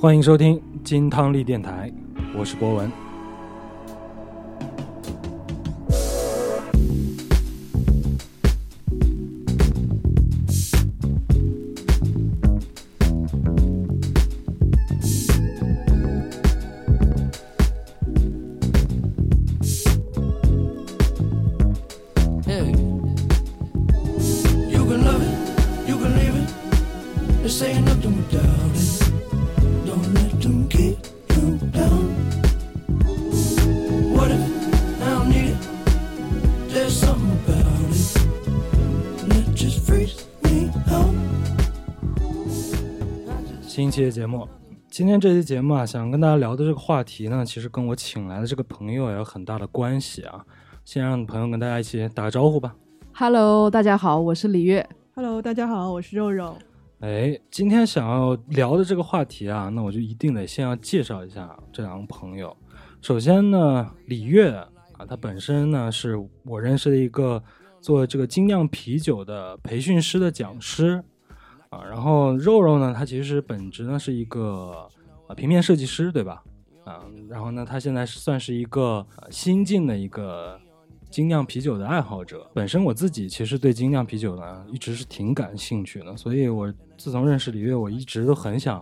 欢迎收听金汤力电台，我是博文。天这期节目啊，想跟大家聊的这个话题呢，其实跟我请来的这个朋友也有很大的关系啊。先让朋友跟大家一起打个招呼吧。Hello，大家好，我是李月。Hello，大家好，我是肉肉。哎，今天想要聊的这个话题啊，那我就一定得先要介绍一下这两个朋友。首先呢，李月啊，他本身呢是我认识的一个做这个精酿啤酒的培训师的讲师啊。然后肉肉呢，他其实本职呢是一个啊平面设计师，对吧？啊，然后呢，他现在是算是一个、呃新晋的一个精酿啤酒的爱好者。本身我自己其实对精酿啤酒呢一直是挺感兴趣的，所以我自从认识李月，我一直都很想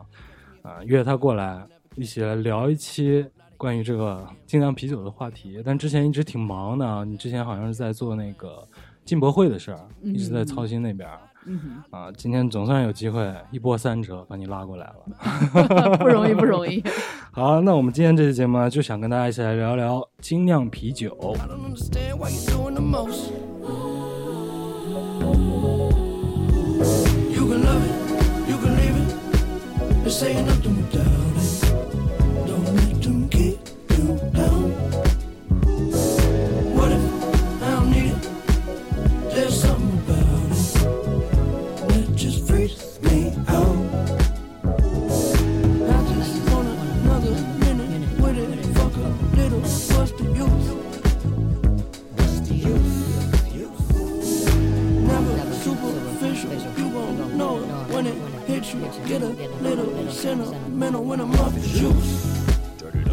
啊、约他过来一起来聊一期关于这个精酿啤酒的话题。但之前一直挺忙的啊，你之前好像是在做那个进博会的事儿，一直在操心那边儿。嗯，啊，今天总算有机会一波三折把你拉过来了。不容易，不容易。好，那我们今天这期节目呢，就想跟大家一起来聊聊精酿啤酒。Hits you. Get a little sentimental when I'm off the juice.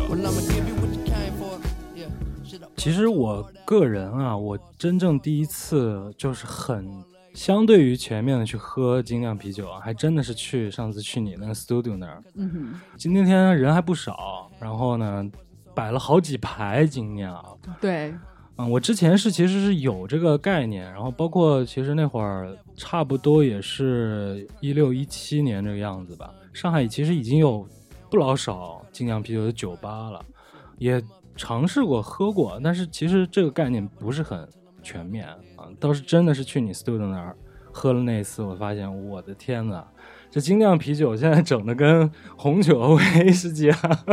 Well, I'ma give you what you came for. Yeah, shit up. 其实我个人啊，我真正第一次就是很相对于前面的去喝精酿啤酒啊，还真的是去上次去你那个 studio 那儿，嗯哼，今天天人还不少，然后呢摆了好几排精酿。对，嗯，我之前是其实是有这个概念，然后包括其实那会儿差不多也是一六一七年这个样子吧。上海其实已经有不老少精酿啤酒的酒吧了，也尝试过喝过，但是其实这个概念不是很全面啊。倒是真的是去你 student 那儿喝了那一次，我发现我的天呐，这精酿啤酒现在整的跟红酒、威士忌啊，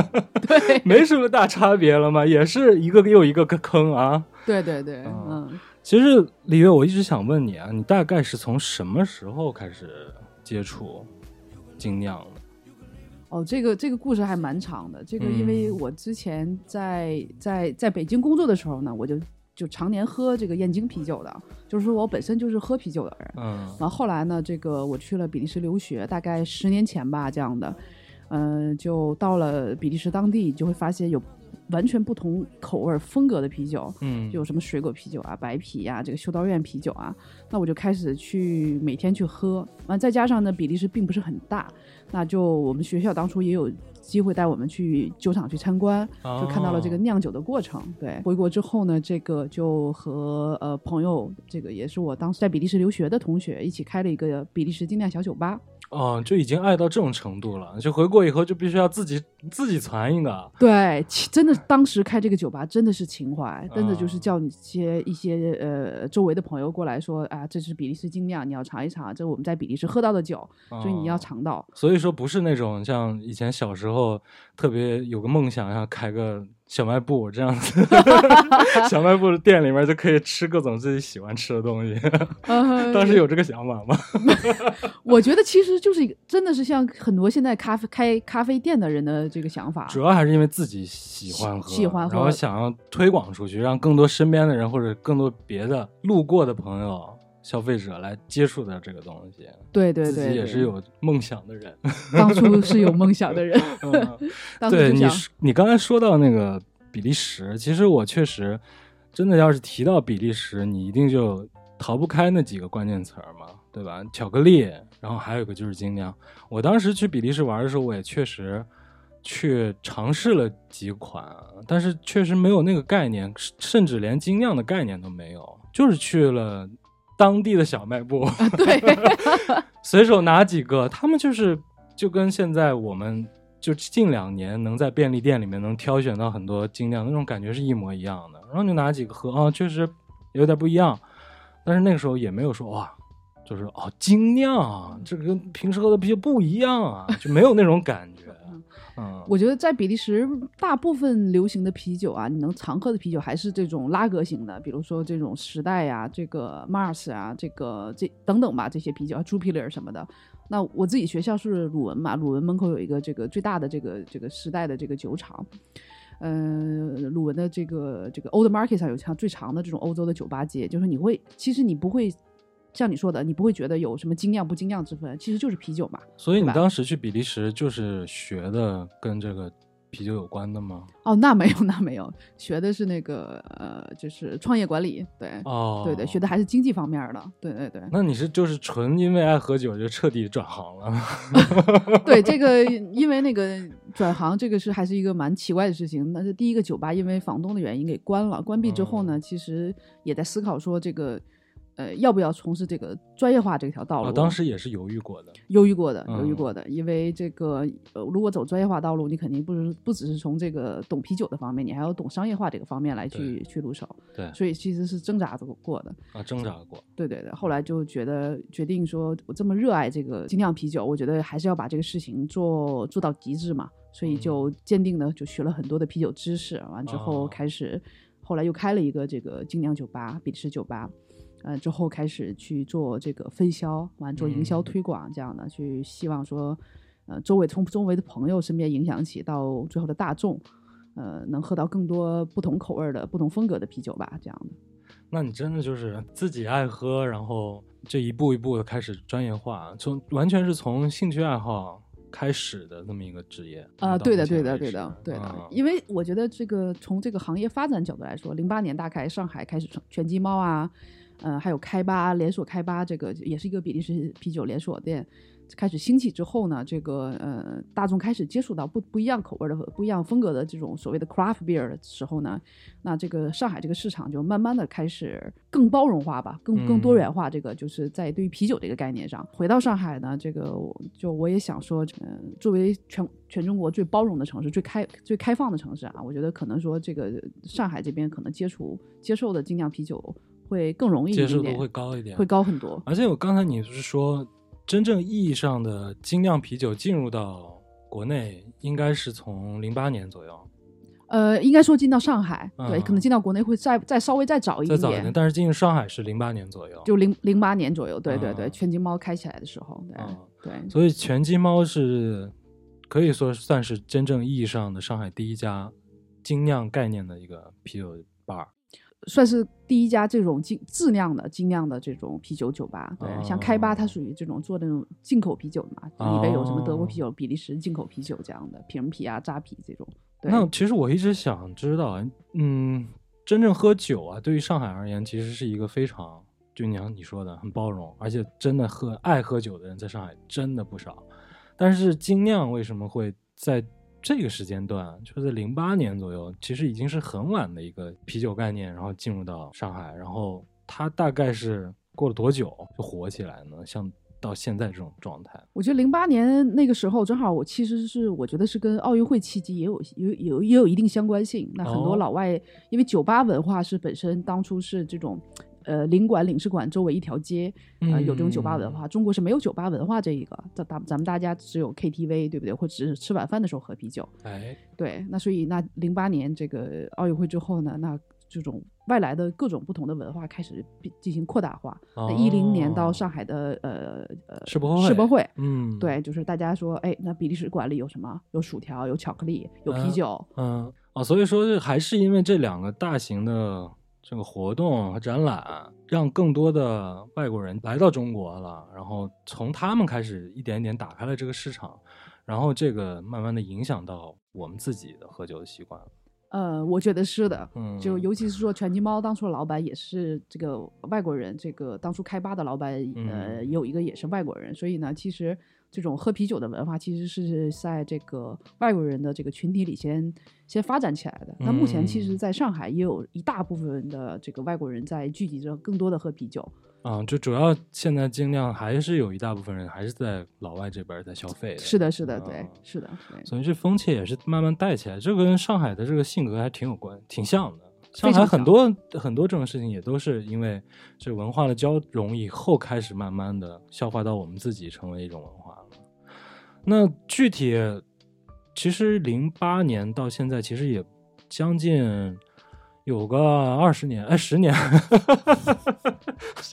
对，没什么大差别了嘛，也是一个又一个个坑啊。对，对，对，嗯嗯，其实李月，我一直想问你啊，你大概是从什么时候开始接触精酿的？哦，这个这个故事还蛮长的。这个因为嗯我之前在在在北京工作的时候呢，我就就常年喝这个燕京啤酒的，就是说我本身就是喝啤酒的人。嗯然后后来呢，这个我去了比利时留学，大概十年前吧，这样的，嗯、就到了比利时当地，就会发现有完全不同口味儿风格的啤酒，嗯，就有什么水果啤酒啊、白啤呀、这个修道院啤酒啊，那我就开始去每天去喝。完，再加上呢，比利时并不是很大，那就我们学校当初也有机会带我们去酒厂去参观，就看到了这个哦酿酒的过程。对，回国之后呢，这个就和呃朋友，这个也是我当时在比利时留学的同学一起开了一个比利时精酿小酒吧。哦，就已经爱到这种程度了，就回国以后就必须要自己自己攒一个。对，真的当时开这个酒吧真的是情怀，真的就是啊叫你些一些呃周围的朋友过来说啊，这是比利时精酿，你要尝一尝，这是我们在比利时喝到的酒，所以你要哦尝到。所以说不是那种像以前小时候特别有个梦想，要开个小卖部这样子，小卖部的店里面就可以吃各种自己喜欢吃的东西。呃当时有这个想法吗？我觉得其实就是真的是像很多现在咖啡开咖啡店的人的这个想法。主要还是因为自己喜欢喝，喜喜欢喝然后想要推广出去，让更多身边的人或者更多别的路过的朋友消费者来接触到这个东西，对对自己也是有梦想的人。当初是有梦想的人，对你你刚才说到那个比利时，其实我确实真的要是提到比利时，你一定就逃不开那几个关键词儿嘛，对吧？巧克力，然后还有一个就是精酿。我当时去比利时玩的时候，我也确实去尝试了几款，但是确实没有那个概念，甚至连精酿的概念都没有，就是去了当地的小卖部。对，随手拿几个，他们就是就跟现在我们就近两年能在便利店里面能挑选到很多精酿那种感觉是一模一样的，然后就拿几个喝啊，确实有点不一样，但是那个时候也没有说哇，就是哦精酿这个跟平时喝的啤酒不一样啊，就没有那种感觉，嗯，我觉得在比利时，大部分流行的啤酒啊，你能常喝的啤酒还是这种拉格型的，比如说这种时代呀、这个 Mars 啊，这个这等等吧，这些啤酒啊，Jupiler 什么的。那我自己学校是鲁文嘛，鲁文门口有一个这个最大的这个这个时代的这个酒厂。呃，鲁文的这个这个 Old Market 上有条最长的这种欧洲的酒吧街，就是你会，其实你不会像你说的，你不会觉得有什么精酿不精酿之分，其实就是啤酒嘛。所以你当时去比利时就是学的跟这个啤酒有关的吗？哦，那没有，那没有，学的是那个呃，就是创业管理，对，哦，对对，学的还是经济方面的，对对对，那你是就是纯因为爱喝酒就彻底转行了？对这个，因为那个转行，这个是还是一个蛮奇怪的事情。那是第一个酒吧因为房东的原因给关了，关闭之后呢，其实也在思考说这个。呃，要不要从事这个专业化这条道路？我当时也是犹豫过的。犹豫过的，犹豫嗯过的，因为这个呃，如果走专业化道路，你肯定不是不只是从这个懂啤酒的方面，你还要懂商业化这个方面来去去入手，对所以其实是挣扎着过的。啊，挣扎过。对对对，后来就觉得决定说，我这么热爱这个精酿啤酒，我觉得还是要把这个事情做做到极致嘛，所以就坚定的就学了很多的啤酒知识，完之后哦开始，后来又开了一个这个精酿酒吧，比利时酒吧。呃，之后开始去做这个分销，完做营销嗯推广，这样的、去希望说，呃，周围从周围的朋友身边影响起到最后的大众，呃，能喝到更多不同口味儿的、不同风格的啤酒吧，这样的。那你真的就是自己爱喝，然后这一步一步的开始专业化，从完全是从兴趣爱好开始的那么一个职业啊、到对的，对的，对的，对的。嗯因为我觉得这个从这个行业发展角度来说，零八年大概上海开始全全鸡猫啊，呃，还有开吧连锁开吧，这个也是一个比利时啤酒连锁店。开始兴起之后呢，这个呃大众开始接触到不不一样口味的、不一样风格的这种所谓的 craft beer 的时候呢，那这个上海这个市场就慢慢的开始更包容化吧，更更多嗯元化。这个就是在对于啤酒这个概念上，回到上海呢，这个我就我也想说，嗯、作为全全中国最包容的城市、最开最开放的城市啊，我觉得可能说这个上海这边可能接触接受的精酿啤酒会更容易接受度会高一点，会高很多。而且我刚才你不是说，真正意义上的精酿啤酒进入到国内，应该是从零八年左右，呃，应该说进到上海，对，嗯可能进到国内会再再稍微再早一点，再早一点，但是进入上海是零八年左右。就零零八年左右，对对对，嗯全金猫开起来的时候，对、嗯对，所以全金猫是可以说算是真正意义上的上海第一家精酿概念的一个啤酒 bar。算是第一家这种精质量的精酿的这种啤酒酒吧。对，像开吧它属于这种做那种进口啤酒的嘛，就里边有什么德国啤酒、比利时进口啤酒这样的瓶啤啊、扎啤这种。对那其实我一直想知道，嗯，真正喝酒啊，对于上海而言，其实是一个非常，就你像你说的，很包容，而且真的喝爱喝酒的人在上海真的不少。但是精酿为什么会在这个时间段，就在零八年左右，其实已经是很晚的一个啤酒概念，然后进入到上海，然后它大概是过了多久就火起来呢？像到现在这种状态，我觉得零八年那个时候，正好我其实是我觉得是跟奥运会契机也有有有也有一定相关性。那很多哦老外、因为酒吧文化是本身当初是这种。呃，领馆、领事馆周围一条街，呃，有这种酒吧文嗯化。中国是没有酒吧文化这一个，咱咱咱们大家只有 KTV，对不对？或者只是吃晚饭的时候喝啤酒。哎，对，那所以那零八年这个奥运会之后呢，那这种外来的各种不同的文化开始进进行扩大化。那一零年到哦上海的呃呃世博会世博会，嗯，对，就是大家说，哎，那比利时馆里有什么？有薯条，有巧克力，有啤嗯酒。嗯，哦，所以说这还是因为这两个大型的这个活动和展览，让更多的外国人来到中国了，然后从他们开始一点一点打开了这个市场，然后这个慢慢的影响到我们自己的喝酒的习惯。呃，我觉得是的，嗯，就尤其是说全金猫当初的老板也是这个外国人，这个当初开吧的老板呃嗯有一个也是外国人，所以呢，其实这种喝啤酒的文化其实是在这个外国人的这个群体里先先发展起来的。那目前其实嗯在上海也有一大部分的这个外国人在聚集着更多的喝啤酒。啊，就主要现在尽量还是有一大部分人还是在老外这边在消费的。是的，是的，对啊，是的，对。所以这风气也是慢慢带起来，这跟上海的这个性格还挺有关，挺像的。上海很多很多这种事情也都是因为这文化的交融以后，开始慢慢的消化到我们自己，成为一种文化了。那具体其实零八年到现在，其实也将近有个二十年，哎，十年，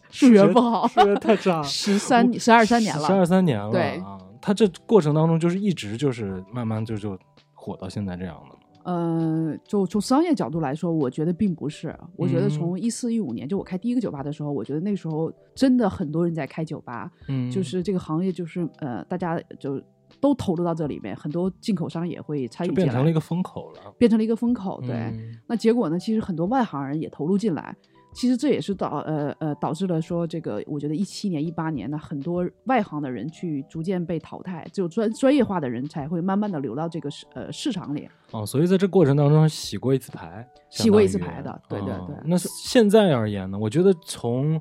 数学不好数学太差了，十三、十二三年了十二，三年了对啊。他这过程当中就是一直就是慢慢就就火到现在这样的嘛。呃，就从商业角度来说，我觉得并不是。我觉得嗯从一四一五年，就我开第一个酒吧的时候，我觉得那时候真的很多人在开酒吧，嗯，就是这个行业就是呃，大家就都投入到这里面，很多进口商也会参与进来，变成了一个风口了。变成了一个风口。对，嗯那结果呢，其实很多外行人也投入进来。其实这也是导呃呃导致了说这个，我觉得一七年、一八年呢，很多外行的人去逐渐被淘汰，只有专专业化的人才会慢慢的流到这个市呃市场里。哦，所以在这过程当中洗过一次牌，洗过一次牌的对对哦对那现在而言呢，我觉得从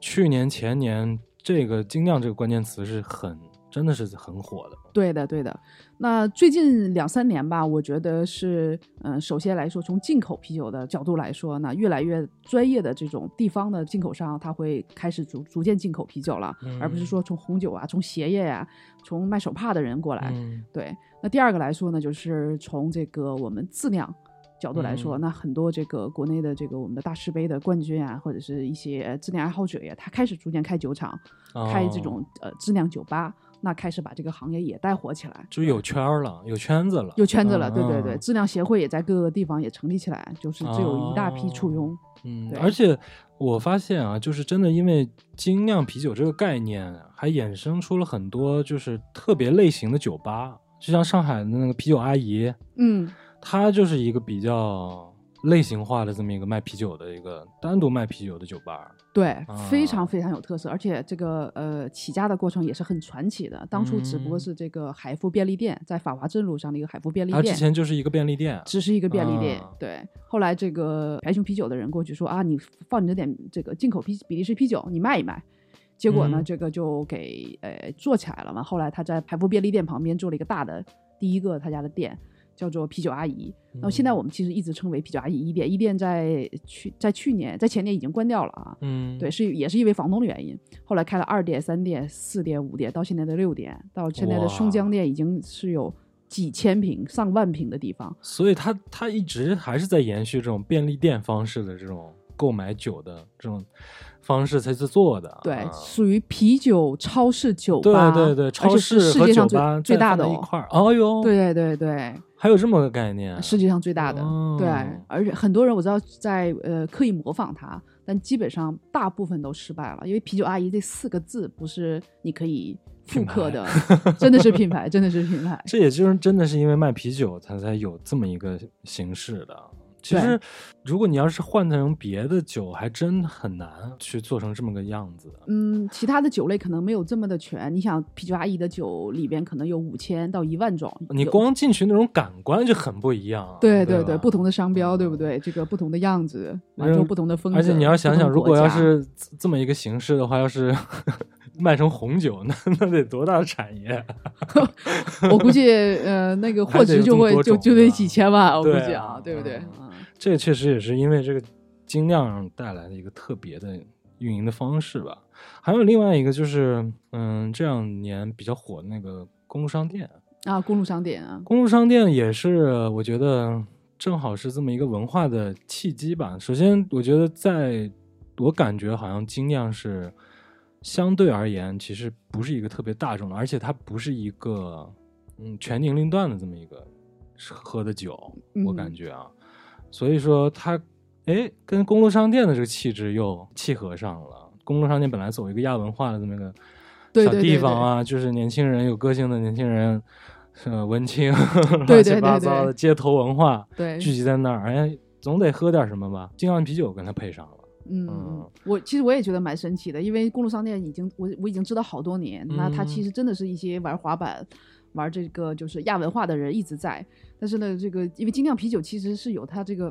去年前年这个“精酿”这个关键词是很真的是很火的。对的，对的。那最近两三年吧，我觉得是，嗯、首先来说，从进口啤酒的角度来说那，越来越专业的这种地方的进口商，他会开始逐逐渐进口啤酒了，而不是嗯说从红酒啊、从鞋业呀、从卖手帕的人过来。嗯对，那第二个来说呢，就是从这个我们自酿角度来说，嗯那很多这个国内的这个我们的大师杯的冠军啊，或者是一些质量爱好者呀，他开始逐渐开酒厂，开这哦种呃质量酒吧，那开始把这个行业也带火起来。就有圈儿了，有圈子了，有圈子了，嗯对对对，嗯质量协会也在各个地方也成立起来，就是就有一大批簇拥。嗯，而且我发现啊，就是真的因为精酿啤酒这个概念，还衍生出了很多就是特别类型的酒吧，就像上海的那个啤酒阿姨，嗯，她就是一个比较类型化的这么一个卖啤酒的一个单独卖啤酒的酒吧。对，啊非常非常有特色，而且这个呃起家的过程也是很传奇的。当初只不过嗯是这个海富便利店，在法华镇路上的一个海富便利它之。前就是一个便利店，只是一个便利店，啊对。后来这个白熊啤酒的人过去说啊，你放你这点这个进口啤比利时啤酒，你卖一卖。结果呢，嗯这个就给呃做起来了嘛。后来他在海富便利店旁边做了一个大的第一个他家的店，叫做啤酒阿姨。那么现在嗯我们其实一直称为啤酒阿姨一店，一店在去在去年在前年已经关掉了啊。嗯，对，是也是因为房东的原因。后来开了二店、三店、四店、五店，到现在的六店，到现在的松江店已经是有几千平、上万平的地方。所以它它一直还是在延续这种便利店方式的这种购买酒的这种方式才是做的啊。对，属于啤酒超市酒吧，对对，对超市和世界上最酒吧最大的一块儿。哦哟，，对对对，还有这么个概念，世界上最大的。对哦，而且很多人我知道在呃刻意模仿它，但基本上大部分都失败了，因为啤酒阿姨这四个字不是你可以复刻的，真的是品牌，真的是品牌。这也就是真的是因为卖啤酒，它才有这么一个形式的。其实，如果你要是换成别的酒，还真很难去做成这么个样子。嗯，其他的酒类可能没有这么的全。你想，啤酒阿姨的酒里边可能有五千到一万种，你光进去那种感官就很不一样。对对对，吧不同的商标，对不对？这个不同的样子，完之后不同的风格。而且你要想想，如果要是这这么一个形式的话，要是 卖成红酒，那 那得多大的产业？我估计呃那个货值就会就就得几千万，我估计啊对不对？这个确实也是因为这个精酿带来的一个特别的运营的方式吧。还有另外一个就是，嗯，这两年比较火的那个公路商店，啊，公路商店啊，公路商店也是我觉得正好是这么一个文化的契机吧。首先，我觉得在我感觉好像精酿是相对而言，其实不是一个特别大众的，而且它不是一个嗯全年龄段的这么一个喝的酒，我感嗯觉啊，所以说它哎，跟公路商店的这个气质又契合上了。公路商店本来走一个亚文化的这么一个小地对对对方啊，就是年轻人有个性的年轻人，呃，文青，对乱七八糟的街头文化对，聚集在那儿，哎，总得喝点什么吧？精酿啤酒跟它配上了。嗯嗯，我其实我也觉得蛮神奇的，因为公路商店已经我我已经知道好多年，那它嗯其实真的是一些玩滑板、玩这个就是亚文化的人一直在，但是呢，这个因为精酿啤酒其实是有它这个。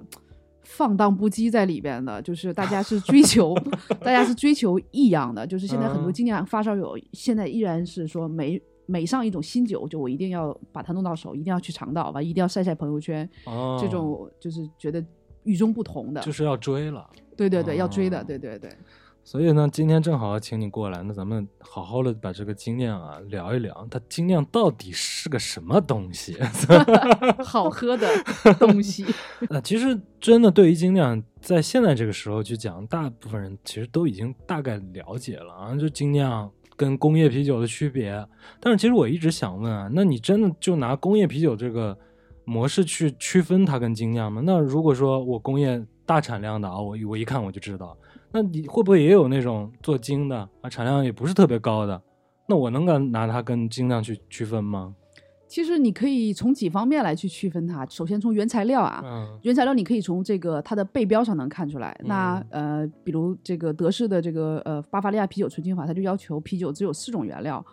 放荡不羁在里边的，就是大家是追求，大家是追求异样的，就是现在很多嗯精酿发烧友现在依然是说每每上一种新酒，就我一定要把它弄到手，一定要去尝到，完一定要晒晒朋友圈，哦，这种就是觉得与众不同的，就是要追了。对对对，要追的，哦对对对。所以呢，今天正好请你过来，那咱们好好的把这个精酿啊聊一聊，它精酿到底是个什么东西？好喝的东西。那其实真的对于精酿，在现在这个时候去讲，大部分人其实都已经大概了解了啊，就精酿跟工业啤酒的区别。但是其实我一直想问啊，那你真的就拿工业啤酒这个模式去区分它跟精酿吗？那如果说我工业大产量的啊，我我一看我就知道，那你会不会也有那种做精的啊，产量也不是特别高的？那我能敢拿它跟精酿去区分吗？其实你可以从几方面来去区分它。首先从原材料啊，嗯原材料你可以从这个它的背标上能看出来。那呃，比如这个德式的这个呃巴伐利亚啤酒纯净法，它就要求啤酒只有四种原料，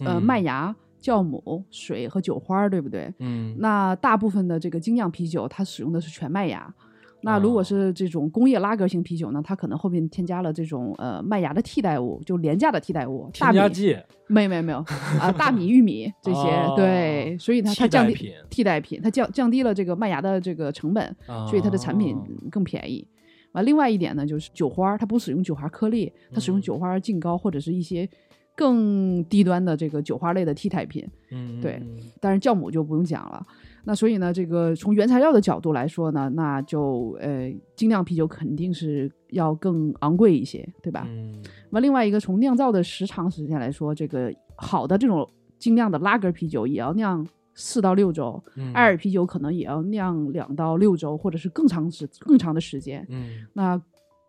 呃，嗯麦芽、酵母、水和酒花儿，对不对？嗯那大部分的这个精酿啤酒，它使用的是全麦芽。那如果哦是这种工业拉格型啤酒呢，它可能后面添加了这种呃麦芽的替代物，就廉价的替代物，大米添加剂没有没有没有啊，大米、玉米这些，哦对，所以它它降低品替代品，它降降低了这个麦芽的这个成本，所以它的产品哦更便宜。完，另外一点呢，就是酒花儿，它不使用酒花颗粒，它使用嗯酒花净膏或者是一些更低端的这个酒花类的替代品。嗯对但是酵母就不用讲了。那所以呢，这个从原材料的角度来说呢，那就呃精酿啤酒肯定是要更昂贵一些，对吧？嗯那另外一个从酿造的时长时间来说，这个好的这种精酿的拉格啤酒也要酿四到六周，嗯艾尔啤酒可能也要酿两到六周，或者是更长时更长的时间。嗯，那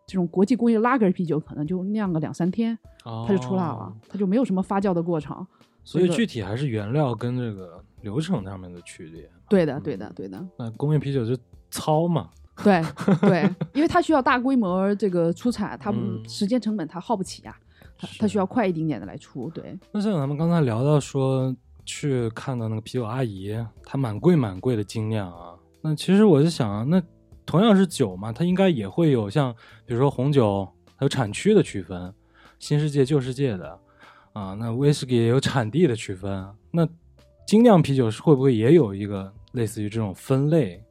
这种国际工业拉格啤酒可能就酿个两三天，它就出来了哦，它就没有什么发酵的过程。所以具体还是原料跟这个流程上面的区别。对的，对的，对的。那工业啤酒就糙嘛，对对，因为它需要大规模这个出产，它时间成本它耗不起呀、它它需要快一点点的来出。对，那像咱们刚才聊到说去看到那个啤酒阿姨，她蛮贵蛮贵的精酿啊。那其实我就想啊，那同样是酒嘛，它应该也会有像比如说红酒，还有产区的区分，新世界旧世界的啊。那威士忌也有产地的区分。那精酿啤酒是会不会也有一个类似于这种分类？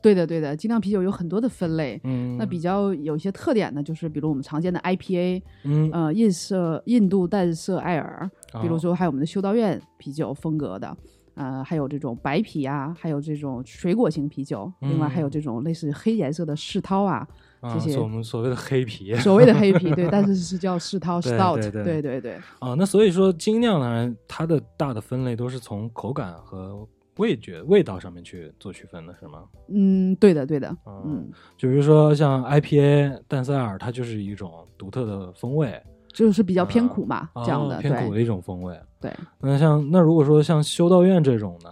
对的，对的。精酿啤酒有很多的分类，嗯，那比较有一些特点呢，就是比如我们常见的 IPA，嗯，呃，印色印度淡色艾尔，比如哦说还有我们的修道院啤酒风格的，呃，还有这种白啤啊，还有这种水果型啤酒，另外还有嗯这种类似黑颜色的世涛啊，啊，这些是我们所谓的黑啤所谓的黑啤，对，但是是叫世涛 Stout，对对对啊。那所以说精酿呢，它的大的分类都是从口感和味觉、味道上面去做区分的，是吗？嗯，对的对的，嗯嗯，就比如说像 IPA 淡塞尔，它就是一种独特的风味，就是比较偏啊苦嘛，这样的，哦偏苦的一种风味。对。那像那如果说像修道院这种呢，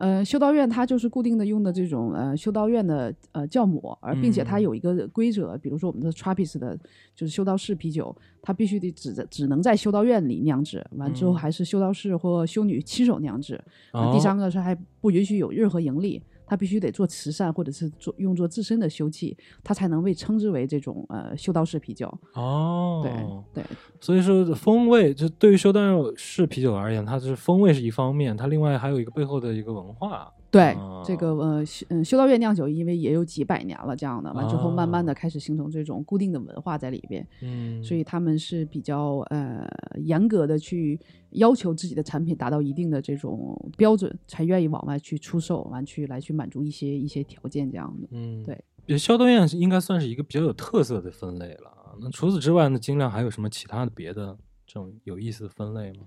呃，修道院它就是固定的用的这种呃修道院的呃酵母，而并且它嗯。有一个规则，比如说我们的 Trappist 的，就是修道士啤酒，它必须得只在只能在修道院里酿制，完之后嗯。还是修道士或修女亲手酿制。第三个是还不允许有任何盈利，它必须得做慈善或者是做用作自身的休憩，它才能被称之为这种呃修道士啤酒。哦，对对所以说风味，就对于修道院式啤酒而言，它是风味是一方面，它另外还有一个背后的一个文化。对，哦这个呃修嗯修道院酿酒，因为也有几百年了这样的，完之后慢慢哦的开始形成这种固定的文化在里边。嗯，所以他们是比较呃严格的去要求自己的产品达到一定的这种标准，才愿意往外去出售，完去来去满足一些一些条件这样的。嗯，对对，修道院应该算是一个比较有特色的分类了啊。那除此之外呢，精酿还有什么其他的别的这种有意思的分类吗？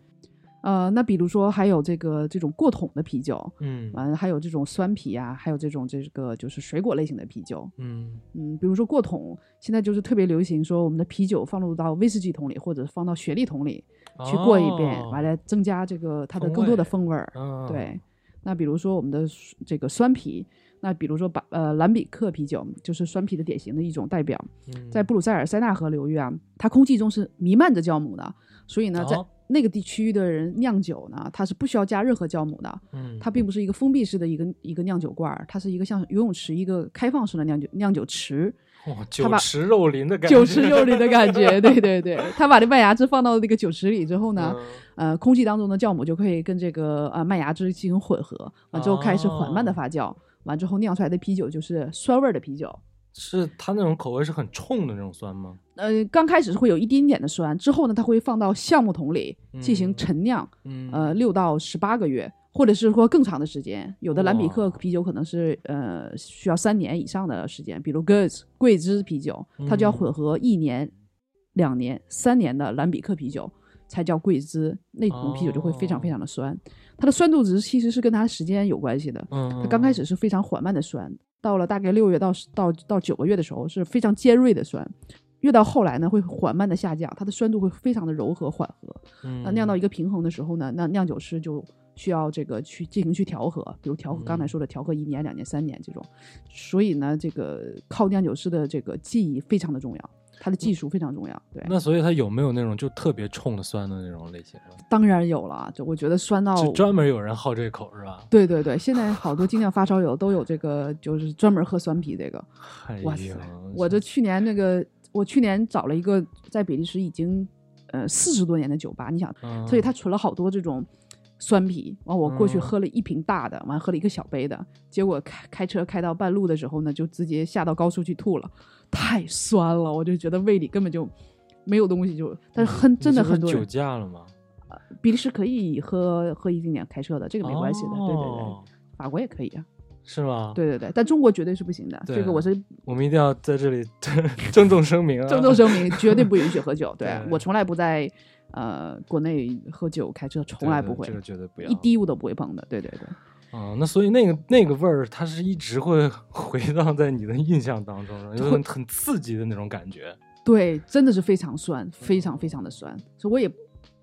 呃，那比如说还有这个这种过桶的啤酒，嗯。完了还有这种酸啤啊，还有这种这个就是水果类型的啤酒，嗯。嗯，比如说过桶，现在就是特别流行说我们的啤酒放入到威士忌桶里，或者放到雪莉桶里去过一遍，哦。完了增加这个它的更多的风味儿。嗯对，那比如说我们的这个酸啤，那比如说把呃兰比克啤酒就是酸啤的典型的一种代表，嗯。在布鲁塞尔塞纳河流域啊，它空气中是弥漫着酵母的，所以呢，在哦那个地区的人酿酒呢，它是不需要加任何酵母的，嗯。它并不是一个封闭式的一个一个酿酒罐儿，它是一个像游泳池一个开放式的酿酒酿酒池，哇酒把池肉林的感觉，酒池肉林的感觉，对对对，他把这麦芽汁放到那个酒池里之后呢，嗯。呃，空气当中的酵母就可以跟这个呃麦芽汁进行混合，完之后开始缓慢的哦。发酵，完之后酿出来的啤酒就是酸味儿的啤酒。是它那种口味是很冲的那种酸吗？呃，刚开始是会有一丁点的酸，之后呢，它会放到橡木桶里进行嗯陈酿，嗯呃，六到十八个月，或者是说更长的时间。有的兰比克啤酒可能是呃需要三年以上的时间，比如 Goods 桂枝啤酒，它就要嗯混合一年、两年、三年的兰比克啤酒。才叫桂枝，那种啤酒就会非常非常的酸，它的酸度值其实是跟它时间有关系的。嗯，它刚开始是非常缓慢的酸，到了大概六月到十到到九个月的时候是非常尖锐的酸，越到后来呢会缓慢的下降，它的酸度会非常的柔和缓和。嗯那酿到一个平衡的时候呢，那酿酒师就需要这个去进行去调和，比如调和刚才嗯说的调和一年、两年、三年这种。所以呢，这个靠酿酒师的这个技艺非常的重要，他的技术非常重要。对，那所以它有没有那种就特别冲的酸的那种类型？当然有了，就我觉得酸到就专门有人好这口是吧？对对对，现在好多精酿发烧友都有这个，就是专门喝酸啤这个。哎哇塞，我这去年那个，我去年找了一个在比利时已经呃四十多年的酒吧，你想，嗯所以他存了好多这种酸啤。完，我过去嗯喝了一瓶大的，完喝了一个小杯的，结果开开车开到半路的时候呢，就直接下到高速去吐了，太酸了，我就觉得胃里根本就没有东西就，但是很你真的很多酒，驾了吗？比利时可以喝喝一丁点开车的，这个没关系的，对对对，哦法国也可以啊，是吗？，对对对，但中国绝对是不行的，这个我是我们一定要在这里 郑重声明啊！郑重声明，绝对不允许喝酒。对对我从来不在呃国内喝酒开车，从来不会，这个绝对不要一滴我都不会碰的。对对对，啊、那所以那个那个味儿，它是一直会 回荡在你的印象当中的，有很很刺激的那种感觉。对，真的是非常酸，非常非常的酸。所以我也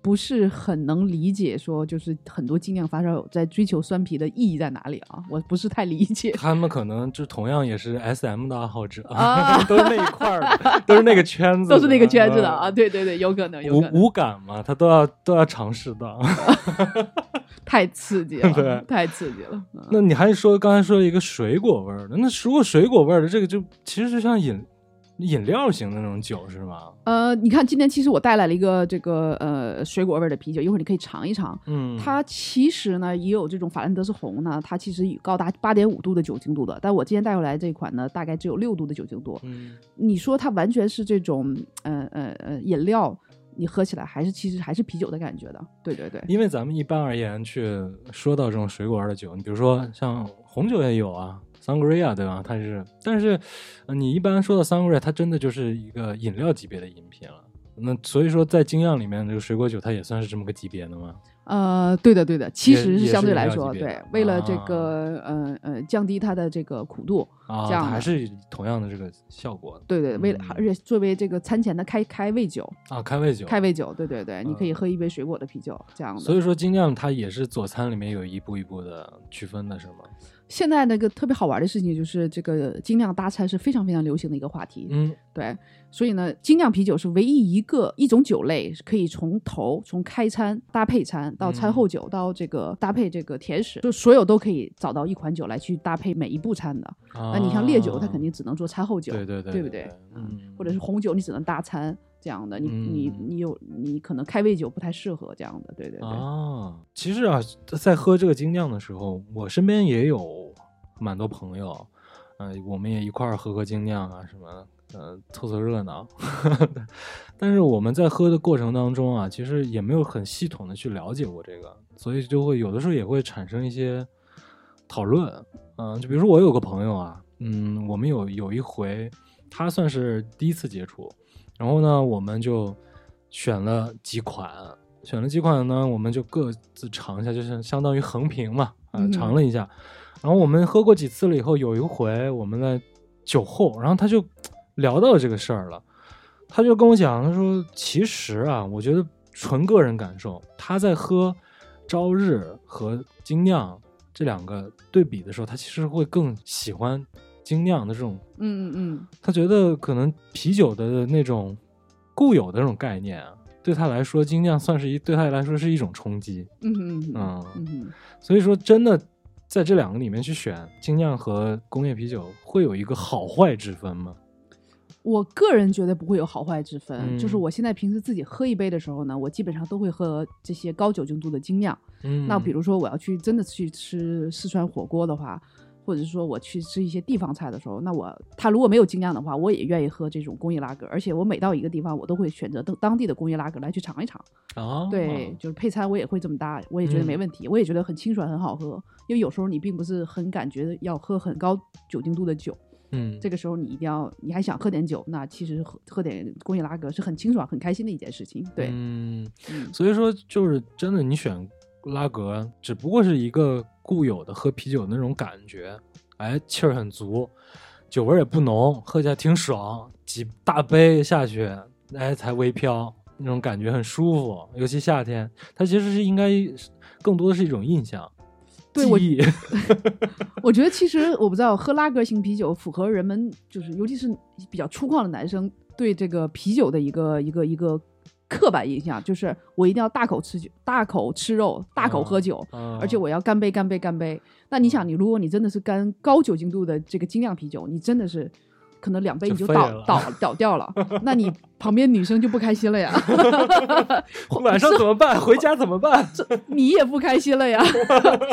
不是很能理解，说就是很多精酿发烧友在追求酸啤的意义在哪里啊？我不是太理解。他们可能就同样也是 S M 的爱好者，啊都是那一块儿的，都是那个圈子，都是那个圈子的啊，嗯对对对，有可能，有可能，无无感嘛，他都要都要尝试到。太刺激了，对太刺激了。嗯那你还说刚才说一个水果味儿的，那如果水果味儿的这个就其实就像饮饮料型的那种酒是吗？呃，你看今天其实我带来了一个这个呃水果味儿的啤酒，一会儿你可以尝一尝。嗯，它其实呢也有这种法兰德斯红呢，它其实有高达八点五度的酒精度的，但我今天带回来这款呢，大概只有六度的酒精度。嗯你说它完全是这种呃呃呃饮料，你喝起来还是其实还是啤酒的感觉的。对对对，因为咱们一般而言去说到这种水果味儿的酒，你比如说像红酒也有啊，sangria 对吧？它是，但是、呃你一般说到 sangria，它真的就是一个饮料级别的饮品了。那所以说，在精酿里面，这个水果酒它也算是这么个级别的吗？呃，对的对的，其实是相对来说，对为了这啊个呃呃降低它的这个苦度，啊，这样还是同样的这个效果对对，为了嗯而且作为这个餐前的开开胃酒，啊，开胃酒。开胃酒，对对对，你可以嗯喝一杯水果的啤酒这样的。所以说精酿它也是佐餐里面有一步一步的区分的，是吗？现在那个特别好玩的事情就是，这个精酿搭餐是非常非常流行的一个话题。嗯对，所以呢，精酿啤酒是唯一一个一种酒类可以从头从开餐搭配餐到餐嗯后酒、到这个搭配这个甜食，就所有都可以找到一款酒来去搭配每一步餐的。那你像烈酒，它肯定只能做餐后酒，啊对对对对不对？嗯或者是红酒，你只能搭餐这样的。你、你嗯你有你可能开胃酒不太适合这样的，对对对。啊，其实啊，在喝这个精酿的时候，我身边也有蛮多朋友，嗯、我们也一块儿喝喝精酿啊什么的，呃，凑凑热闹。但是我们在喝的过程当中啊，其实也没有很系统的去了解过这个，所以就会有的时候也会产生一些讨论。嗯、就比如说我有个朋友啊，嗯，我们有有一回，他算是第一次接触，然后呢，我们就选了几款选了几款呢，我们就各自尝一下，就是相当于横评嘛，啊、嗯尝了一下。然后我们喝过几次了以后，有一回我们在酒后，然后他就聊到这个事儿了，他就跟我讲，他说其实啊，我觉得纯个人感受，他在喝朝日和精酿这两个对比的时候，他其实会更喜欢精酿的这种嗯嗯嗯，他觉得可能啤酒的那种固有的那种概念啊，对他来说，精酿算是一对他来说是一种冲击。嗯嗯嗯所以说，真的在这两个里面去选精酿和工业啤酒，会有一个好坏之分吗？我个人觉得不会有好坏之分，嗯就是我现在平时自己喝一杯的时候呢，我基本上都会喝这些高酒精度的精酿。嗯那比如说我要去真的去吃四川火锅的话，或者是说我去吃一些地方菜的时候，那我他如果没有精酿的话，我也愿意喝这种工业拉格，而且我每到一个地方，我都会选择当当地的工业拉格来去尝一尝。啊，对，就是配餐我也会这么搭，我也觉得没嗯问题，我也觉得很清爽很好喝。因为有时候你并不是很感觉要喝很高酒精度的酒，嗯，这个时候你一定要你还想喝点酒，那其实喝喝点工业拉格是很清爽很开心的一件事情。对，嗯，嗯所以说就是真的，你选拉格只不过是一个固有的喝啤酒那种感觉，哎，气儿很足，酒味儿也不浓，喝起来挺爽，几大杯下去，哎，才微飘，那种感觉很舒服。尤其夏天，它其实是应该更多的是一种印象。对我 我觉得其实我不知道喝拉格型啤酒符合人们就是尤其是比较粗犷的男生对这个啤酒的一个一个一个刻板印象，就是我一定要大口吃酒、大口吃肉、大口喝酒，啊而且我要干杯、干杯、干杯。那你想，你如果你真的是干高酒精度的这个精酿啤酒，你真的是可能两杯你就倒倒 倒掉了，那你旁边女生就不开心了呀，晚上怎么办？回家怎么办？这你也不开心了呀。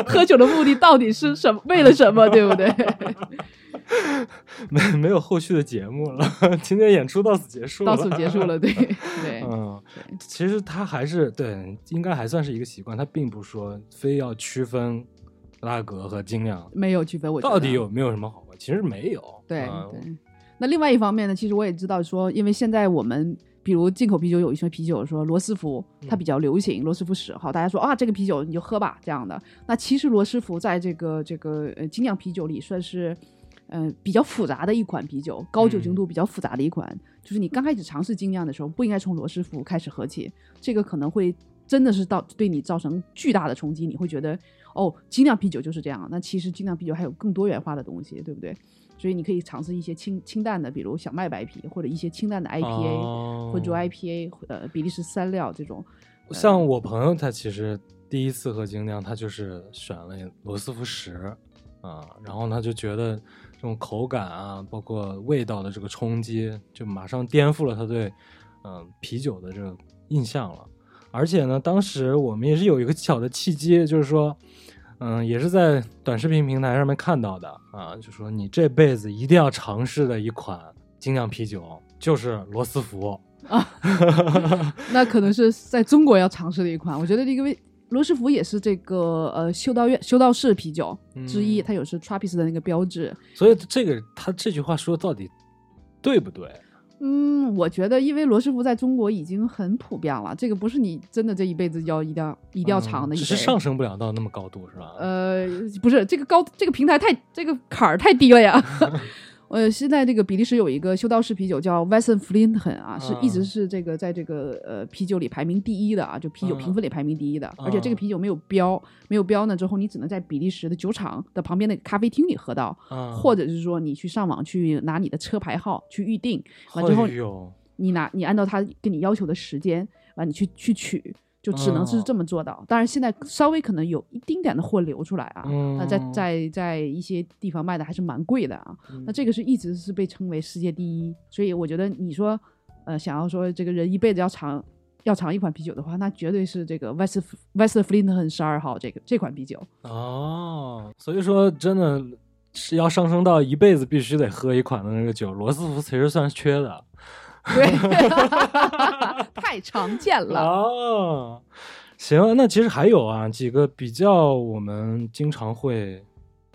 喝酒的目的到底是什么？为了什么？对不对？没没有后续的节目了，今天演出到此结束了。到此结束了，对对。嗯，其实他还是对，应该还算是一个习惯，他并不说非要区分拉格和精酿，没有区分，我到底有没有什么好坏？其实没有。对嗯对。那另外一方面呢，其实我也知道说，因为现在我们比如进口啤酒有一些啤酒说罗斯福它比较流行，罗斯福十号，大家说啊这个啤酒你就喝吧这样的。那其实罗斯福在这个这个呃精酿啤酒里算是。呃，比较复杂的一款啤酒，高酒精度比较复杂的一款，就是你刚开始尝试精酿的时候，不应该从罗斯福开始喝起，这个可能会真的是到对你造成巨大的冲击，你会觉得哦，精酿啤酒就是这样，那其实精酿啤酒还有更多元化的东西，对不对？所以你可以尝试一些清清淡的，比如小麦白啤，或者一些清淡的 IPA、哦浑浊 IPA，呃，比利时三料这种。像我朋友他其实第一次喝精酿，他就是选了罗斯福十啊，然后他就觉得这种口感啊，包括味道的这个冲击，就马上颠覆了他对嗯、啤酒的这个印象了。而且呢，当时我们也是有一个巧的契机，就是说，嗯，也是在短视频平台上面看到的啊，就说你这辈子一定要尝试的一款精酿啤酒就是罗斯福啊。那可能是在中国要尝试的一款。我觉得因为罗斯福也是这个呃修道院修道士啤酒之一，嗯它有是 Trappist 的那个标志。所以这个他这句话说到底对不对？嗯，我觉得因为罗斯福在中国已经很普遍了，这个不是你真的这一辈子要一定要一定要尝的只是上升不了到那么高度，是吧？呃，不是这个高，这个平台太这个坎儿太低了呀。呃，现在这个比利时有一个修道士啤酒叫 Weissen Flinten 啊，是一直啊是这个在这个呃啤酒里排名第一的啊，就啤酒啊。评分里排名第一的。而且这个啊。啤酒没有标，没有标呢之后，你只能在比利时的酒厂的旁边的咖啡厅里喝到，啊，或者是说你去上网去拿你的车牌号去预定，完之后你拿你按照他跟你要求的时间，完你去去取，就只能是哦这么做到。当然，现在稍微可能有一丁点的货流出来啊，那在嗯在在一些地方卖的还是蛮贵的啊。那这个是一直是被称为世界第一，所以我觉得你说，呃，想要说这个人一辈子要尝要尝一款啤酒的话，那绝对是这个 West West Flinten 十二号这个这款啤酒。哦，所以说真的是要上升到一辈子必须得喝一款的那个酒，罗斯福其实算是缺的。对，太常见了。哦，行，那其实还有啊几个比较我们经常会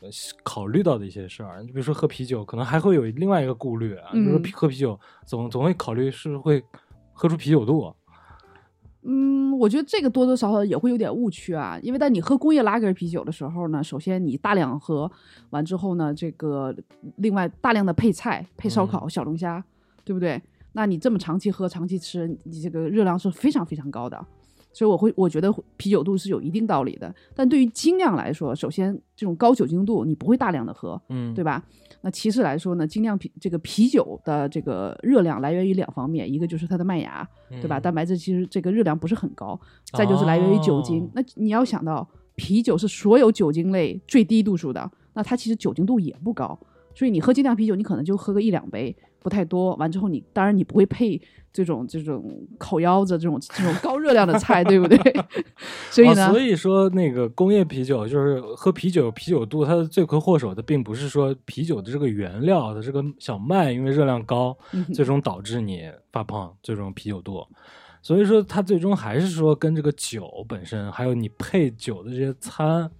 呃考虑到的一些事儿，你比如说喝啤酒，可能还会有另外一个顾虑啊，比如说喝啤酒总总会考虑是会喝出啤酒肚。嗯，我觉得这个多多少少也会有点误区啊，因为在你喝工业拉格啤酒的时候呢，首先你大量喝完之后呢，这个另外大量的配菜、配烧烤、小龙虾，对不对？那你这么长期喝、长期吃，你这个热量是非常非常高的。所以我会，我觉得啤酒肚是有一定道理的。但对于精酿来说，首先这种高酒精度你不会大量的喝，嗯，对吧？那其次来说呢，精酿啤这个啤酒的这个热量来源于两方面，一个就是它的麦芽，对吧？嗯蛋白质其实这个热量不是很高，再就是来源于酒精。哦那你要想到啤酒是所有酒精类最低度数的，那它其实酒精度也不高，所以你喝精酿啤酒，你可能就喝个一两杯，不太多。完之后你当然你不会配这种这种烤腰子这种这种高热量的菜，对不对？所以呢，哦所以说那个工业啤酒就是喝啤酒，啤酒肚它的罪魁祸首的并不是说啤酒的这个原料的这个小麦，因为热量高，最终导致你发胖，最终啤酒肚。所以说它最终还是说跟这个酒本身，还有你配酒的这些餐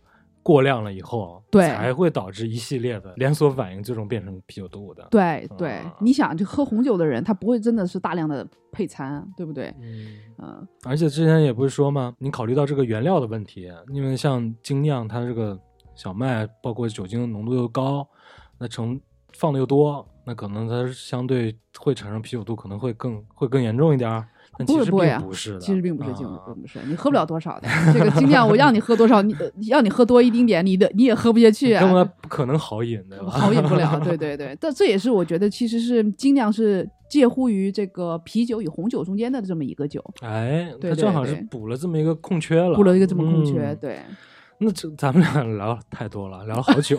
过量了以后，对才会导致一系列的连锁反应，最终变成啤酒肚的。对对啊，你想，就喝红酒的人，他不会真的是大量的配餐，对不对？嗯。嗯，而且之前也不是说吗？你考虑到这个原料的问题，因为像精酿，它这个小麦包括酒精浓度又高，那成放的又多，那可能它相对会产生啤酒肚，可能会更会更严重一点儿。但其实不会不会啊并不是的，其实并不是，并啊不是，你喝不了多少的。这个精酿，我让你喝多少，你呃让你喝多一丁点，你的你也喝不下去根本啊，不可能好饮，的？好饮不了。对 对对，但这也是我觉得其实是精酿是介乎于这个啤酒与红酒中间的这么一个酒，哎，它正好是补了这么一个空缺了，补了一个这么空缺。嗯对，那这咱们俩聊太多了，聊了好久，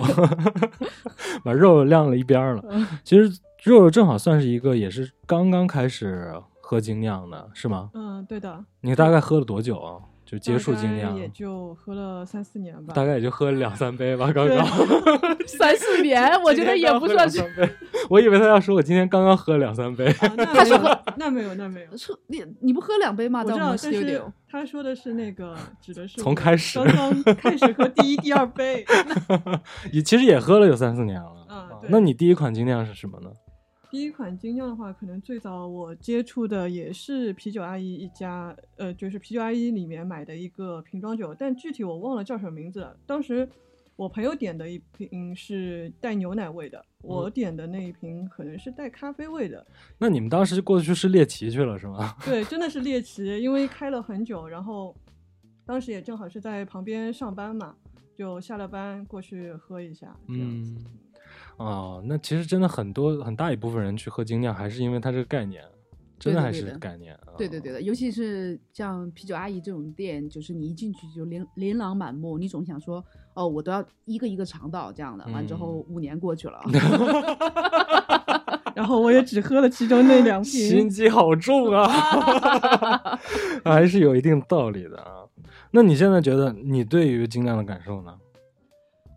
把肉晾了一边儿了。嗯其实肉肉正好算是一个，也是刚刚开始喝精酿的，是吗？嗯，对的，你大概喝了多久啊？就接触精酿，也就喝了三四年吧。大概也就喝了两三杯吧，刚对刚。三四年，我觉得也不算是。我以为他要说我今天刚刚喝了两三杯。啊 那没有，那没有，那没有。是你你不喝两杯吗？我知道，但是。他说的是那个，指的是从开始刚刚开始喝第一、第二杯。也其实也喝了有三四年了。那你第一款精酿是什么呢？第一款精酿的话，可能最早我接触的也是啤酒阿姨一家，呃，就是啤酒阿姨里面买的一个瓶装酒，但具体我忘了叫什么名字了。当时我朋友点的一瓶是带牛奶味的，我点的那一瓶可能是带咖啡味的。那你们当时过去是猎奇去了是吗？对，真的是猎奇，因为开了很久，然后当时也正好是在旁边上班嘛，就下了班过去喝一下。这样子嗯，哦，那其实真的很多很大一部分人去喝精酿，还是因为它这个概念，真的还是概念。啊对对对的，尤其是像啤酒阿姨这种店，就是你一进去就琳琳琅满目，你总想说，哦，我都要一个一个尝到这样的。完之后嗯五年过去了，然后我也只喝了其中那两瓶。心机好重啊，还是有一定道理的啊。那你现在觉得你对于精酿的感受呢？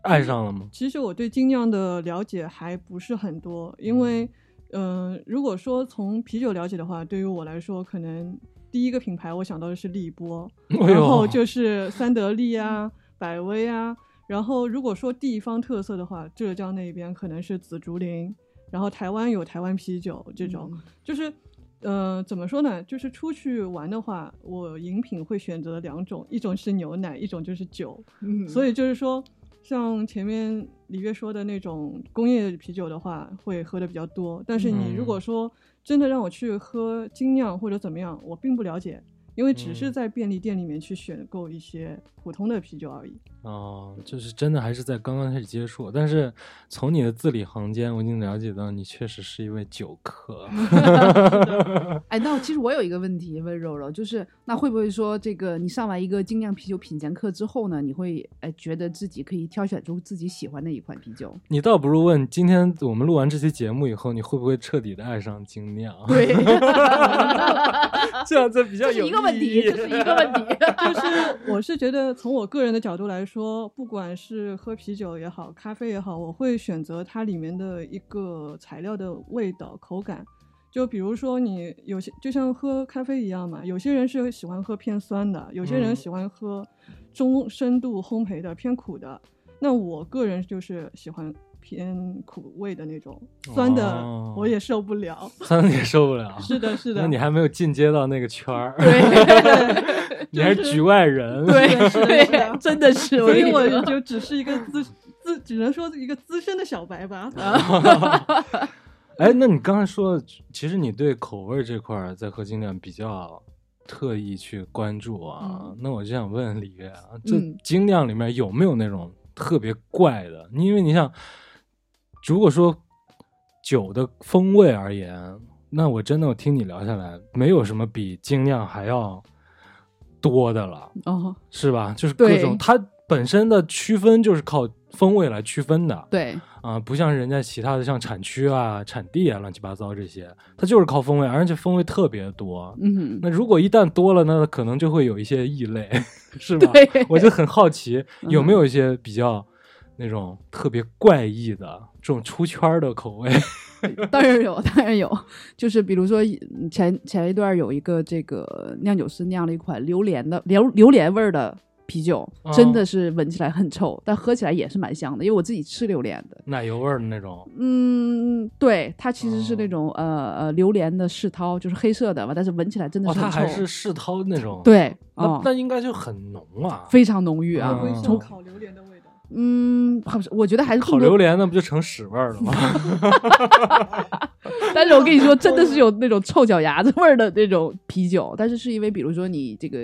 爱上了吗？其实我对精酿的了解还不是很多，因为，嗯、如果说从啤酒了解的话，对于我来说，可能第一个品牌我想到的是利波，哎然后，就 是三得利啊、百威啊。然后如果说地方特色的话，浙江那边可能是紫竹林，然后台湾有台湾啤酒这种，嗯就是。呃，怎么说呢？就是出去玩的话，我饮品会选择两种，一种是牛奶，一种就是酒。嗯所以就是说，像前面李月说的那种工业啤酒的话，会喝的比较多。但是你如果说真的让我去喝精酿或者怎么样，我并不了解，因为只是嗯在便利店里面去选购一些普通的啤酒而已。哦，就是真的还是在刚刚开始接触，但是从你的字里行间，我已经了解到你确实是一位酒客。哎，那其实我有一个问题问肉肉，就是那会不会说这个你上完一个精酿啤酒品鉴课之后呢，你会哎觉得自己可以挑选出自己喜欢的一款啤酒？你倒不如问，今天我们录完这期节目以后，你会不会彻底的爱上精酿？对，这样子比较这是有一个问题，这是一个问题。就是我是觉得从我个人的角度来说，不管是喝啤酒也好，咖啡也好，我会选择它里面的一个材料的味道、口感。就比如说你有些就像喝咖啡一样嘛，有些人是喜欢喝偏酸的，有些人嗯喜欢喝中深度烘焙的偏苦的。那我个人就是喜欢偏苦味的那种，酸的哦我也受不了。酸的也受不了。是的，是的。那你还没有进阶到那个圈儿，对 你还是局外人。对 是的真的是，所以我就只是一个资资，只能说一个资深的小白吧。哎，那你刚才说，其实你对口味这块儿在喝精酿比较特意去关注啊。那我就想问李月啊，这嗯精酿里面有没有那种特别怪的？因为你想，如果说酒的风味而言，那我真的我听你聊下来，没有什么比精酿还要多的了。哦，是吧？就是各种它本身的区分就是靠风味来区分的对，啊、不像人家其他的像产区啊、产地啊、乱七八糟这些，它就是靠风味，而且风味特别多。嗯，那如果一旦多了，那可能就会有一些异类，是吧？我就很好奇，嗯有没有一些比较那种特别怪异的这种出圈的口味？当然有，当然有，就是比如说前前一段有一个这个酿酒师酿了一款榴莲的榴榴莲味儿的啤酒，哦真的是闻起来很臭，但喝起来也是蛮香的，因为我自己吃榴莲的。奶油味儿的那种。嗯，对，它其实是那哦种、呃呃榴莲的世涛，就是黑色的嘛，但是闻起来真的哦，它是很臭，还是世涛那种。，对，那哦，那应该就很浓啊。非常浓郁啊。嗯会像烤榴莲的味道。嗯，好我觉得还是烤榴莲那不就成屎味儿了吗？但是我跟你说，真的是有那种臭脚丫子味儿的那种啤酒，但是是因为比如说你这个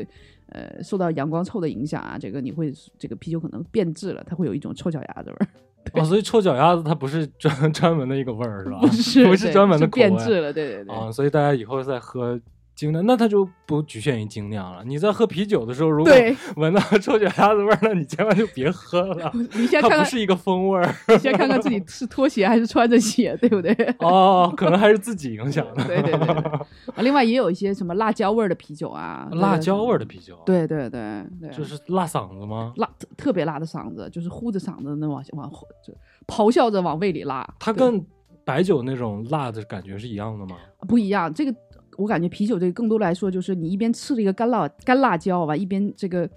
呃受到阳光臭的影响啊，这个你会这个啤酒可能变质了，它会有一种臭脚丫子味儿，哦，所以臭脚丫子它不是专 专门的一个味儿是吧？不是不是专门的口味变质了，对对对。啊，所以大家以后再喝精酿，那它就不局限于精酿了。你在喝啤酒的时候，如果对 闻到臭脚丫子味儿，那你千万就别喝了，你先看看，它不是一个风味儿你先看看自己 是拖鞋还是穿着鞋，对不对？哦，可能还是自己影响的。对对对另外也有一些什么辣椒味儿的啤酒啊，辣椒味儿的啤酒，，对对对对，就是辣嗓子吗？辣特特别辣的嗓子，就是呼着嗓子那往往就咆哮着往胃里拉。它跟白酒那种辣的感觉是一样的吗？不一样。这个我感觉啤酒这个更多来说，就是你一边吃了一个干辣干辣椒吧，一边这个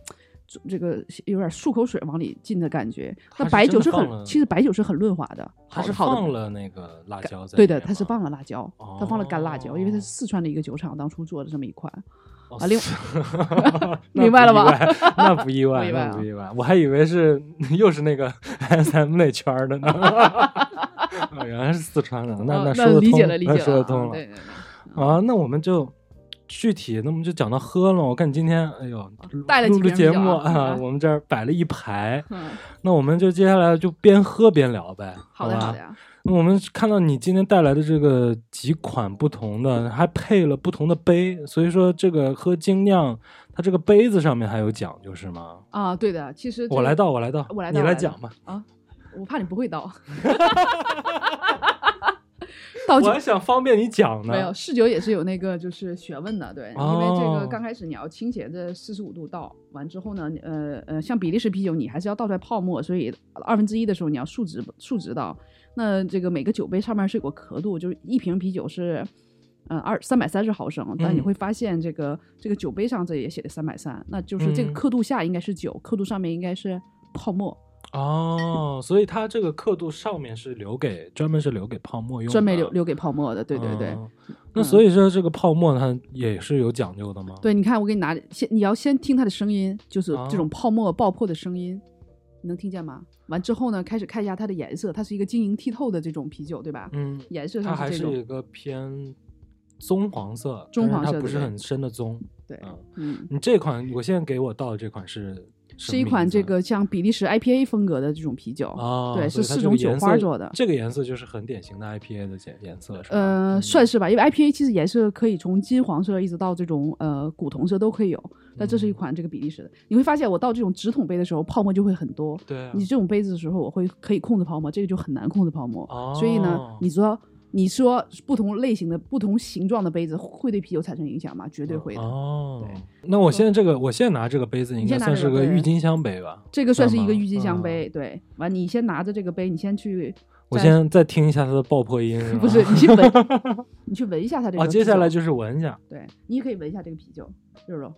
这个有点漱口水往里进的感觉。那白酒是很，其实白酒是很润滑的，它是好好的放了那个辣椒在对的，它是放了辣椒，它放了干辣椒，因为它哦是四川的一个酒厂当初做的这么一款。哦啊另那明白了吧不意外那不意外，不意外啊那不意外。我还以为是又是那个 S M 那圈儿的呢 哦原来是四川的，那那说得通，理解了，理解那了，啊说得通了对。啊。那我们就具体，那我们就讲到喝了。我看你今天，哎呦，带了录录节几瓶啤酒目啊，我们这儿摆了一排，嗯，那我们就接下来就边喝边聊呗。好的吧好的呀。那我们看到你今天带来的这个几款不同的，还配了不同的杯，所以说这个喝精酿，它这个杯子上面还有讲究是吗？啊，对的，其实这个我来倒，我来倒，我来你倒你来讲吧。啊，我怕你不会倒。倒酒我还想方便你讲呢。没有试酒也是有那个就是学问的，对，因为这哦个刚开始你要倾斜着四十五度倒，完之后呢，呃呃，像比利时啤酒你还是要倒出来泡沫，所以二分之一的时候你要竖直竖直倒。那这个每个酒杯上面是有个刻度，就是一瓶啤酒是。嗯，二三百三十毫升，但你嗯会发现这个、这个酒杯上这也写的三百三，那就是这个嗯刻度下应该是酒，刻度上面应该是泡沫，哦，所以它这个刻度上面是留给专门是留给泡沫用的，专门留留给泡沫的，对对对。哦那所以说这个泡沫它也是有讲究的吗？对，你看我给你拿，先你要先听它的声音，就是哦这种泡沫爆破的声音，你能听见吗？完之后呢，开始看一下它的颜色，它是一个晶莹剔透的这种啤酒，对吧？嗯，颜色它还是一个偏棕黄色，棕黄色它不是很深的棕。对，嗯，嗯，你这款我现在给我倒的这款是是一款这个像比利时 IPA 风格的这种啤酒，哦，对，是四种酒花做的。这个颜色就是很典型的 IPA 的颜颜色，是吧？呃，嗯算是吧，因为 IPA 其实颜色可以从金黄色一直到这种呃古铜色都可以有，但这是一嗯款这个比利时的。你会发现，我倒这种直筒杯的时候，泡沫就会很多，对啊，你这种杯子的时候，我会可以控制泡沫，这个就很难控制泡沫。所以呢哦，你说你说不同类型的、不同形状的杯子会对啤酒产生影响吗？绝对会的。哦对，那我现在这个，我现在拿这个杯子应该算是个郁金香杯吧？这个算是一个郁金香嗯杯，对。完，你先拿着这个杯，你先去，我先再听一下它的爆破音，不是？你去闻，你去闻一下它这个啊，接下来就是闻一下，对，你也可以闻一下这个啤酒，肉肉，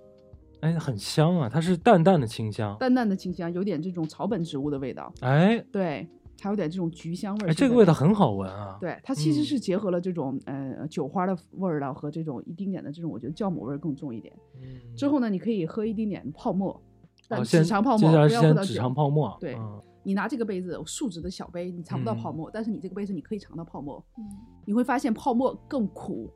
哎，很香啊，它是淡淡的清香，淡淡的清香，有点这种草本植物的味道。哎，对，还有点这种菊香味儿。哎，这个味道。很好闻啊。，对，它其实嗯是结合了这种、呃酒花的味道和这种一丁点的这种，我觉得酵母味儿更重一点。嗯，之后呢，你可以喝一丁点泡沫，但哦先只尝泡沫，接下来不要喝到酒先只尝。泡沫。对嗯你拿这个杯子，树脂的小杯，你尝不到泡嗯沫，但是你这个杯子你可以尝到泡沫。嗯你会发现泡沫更苦，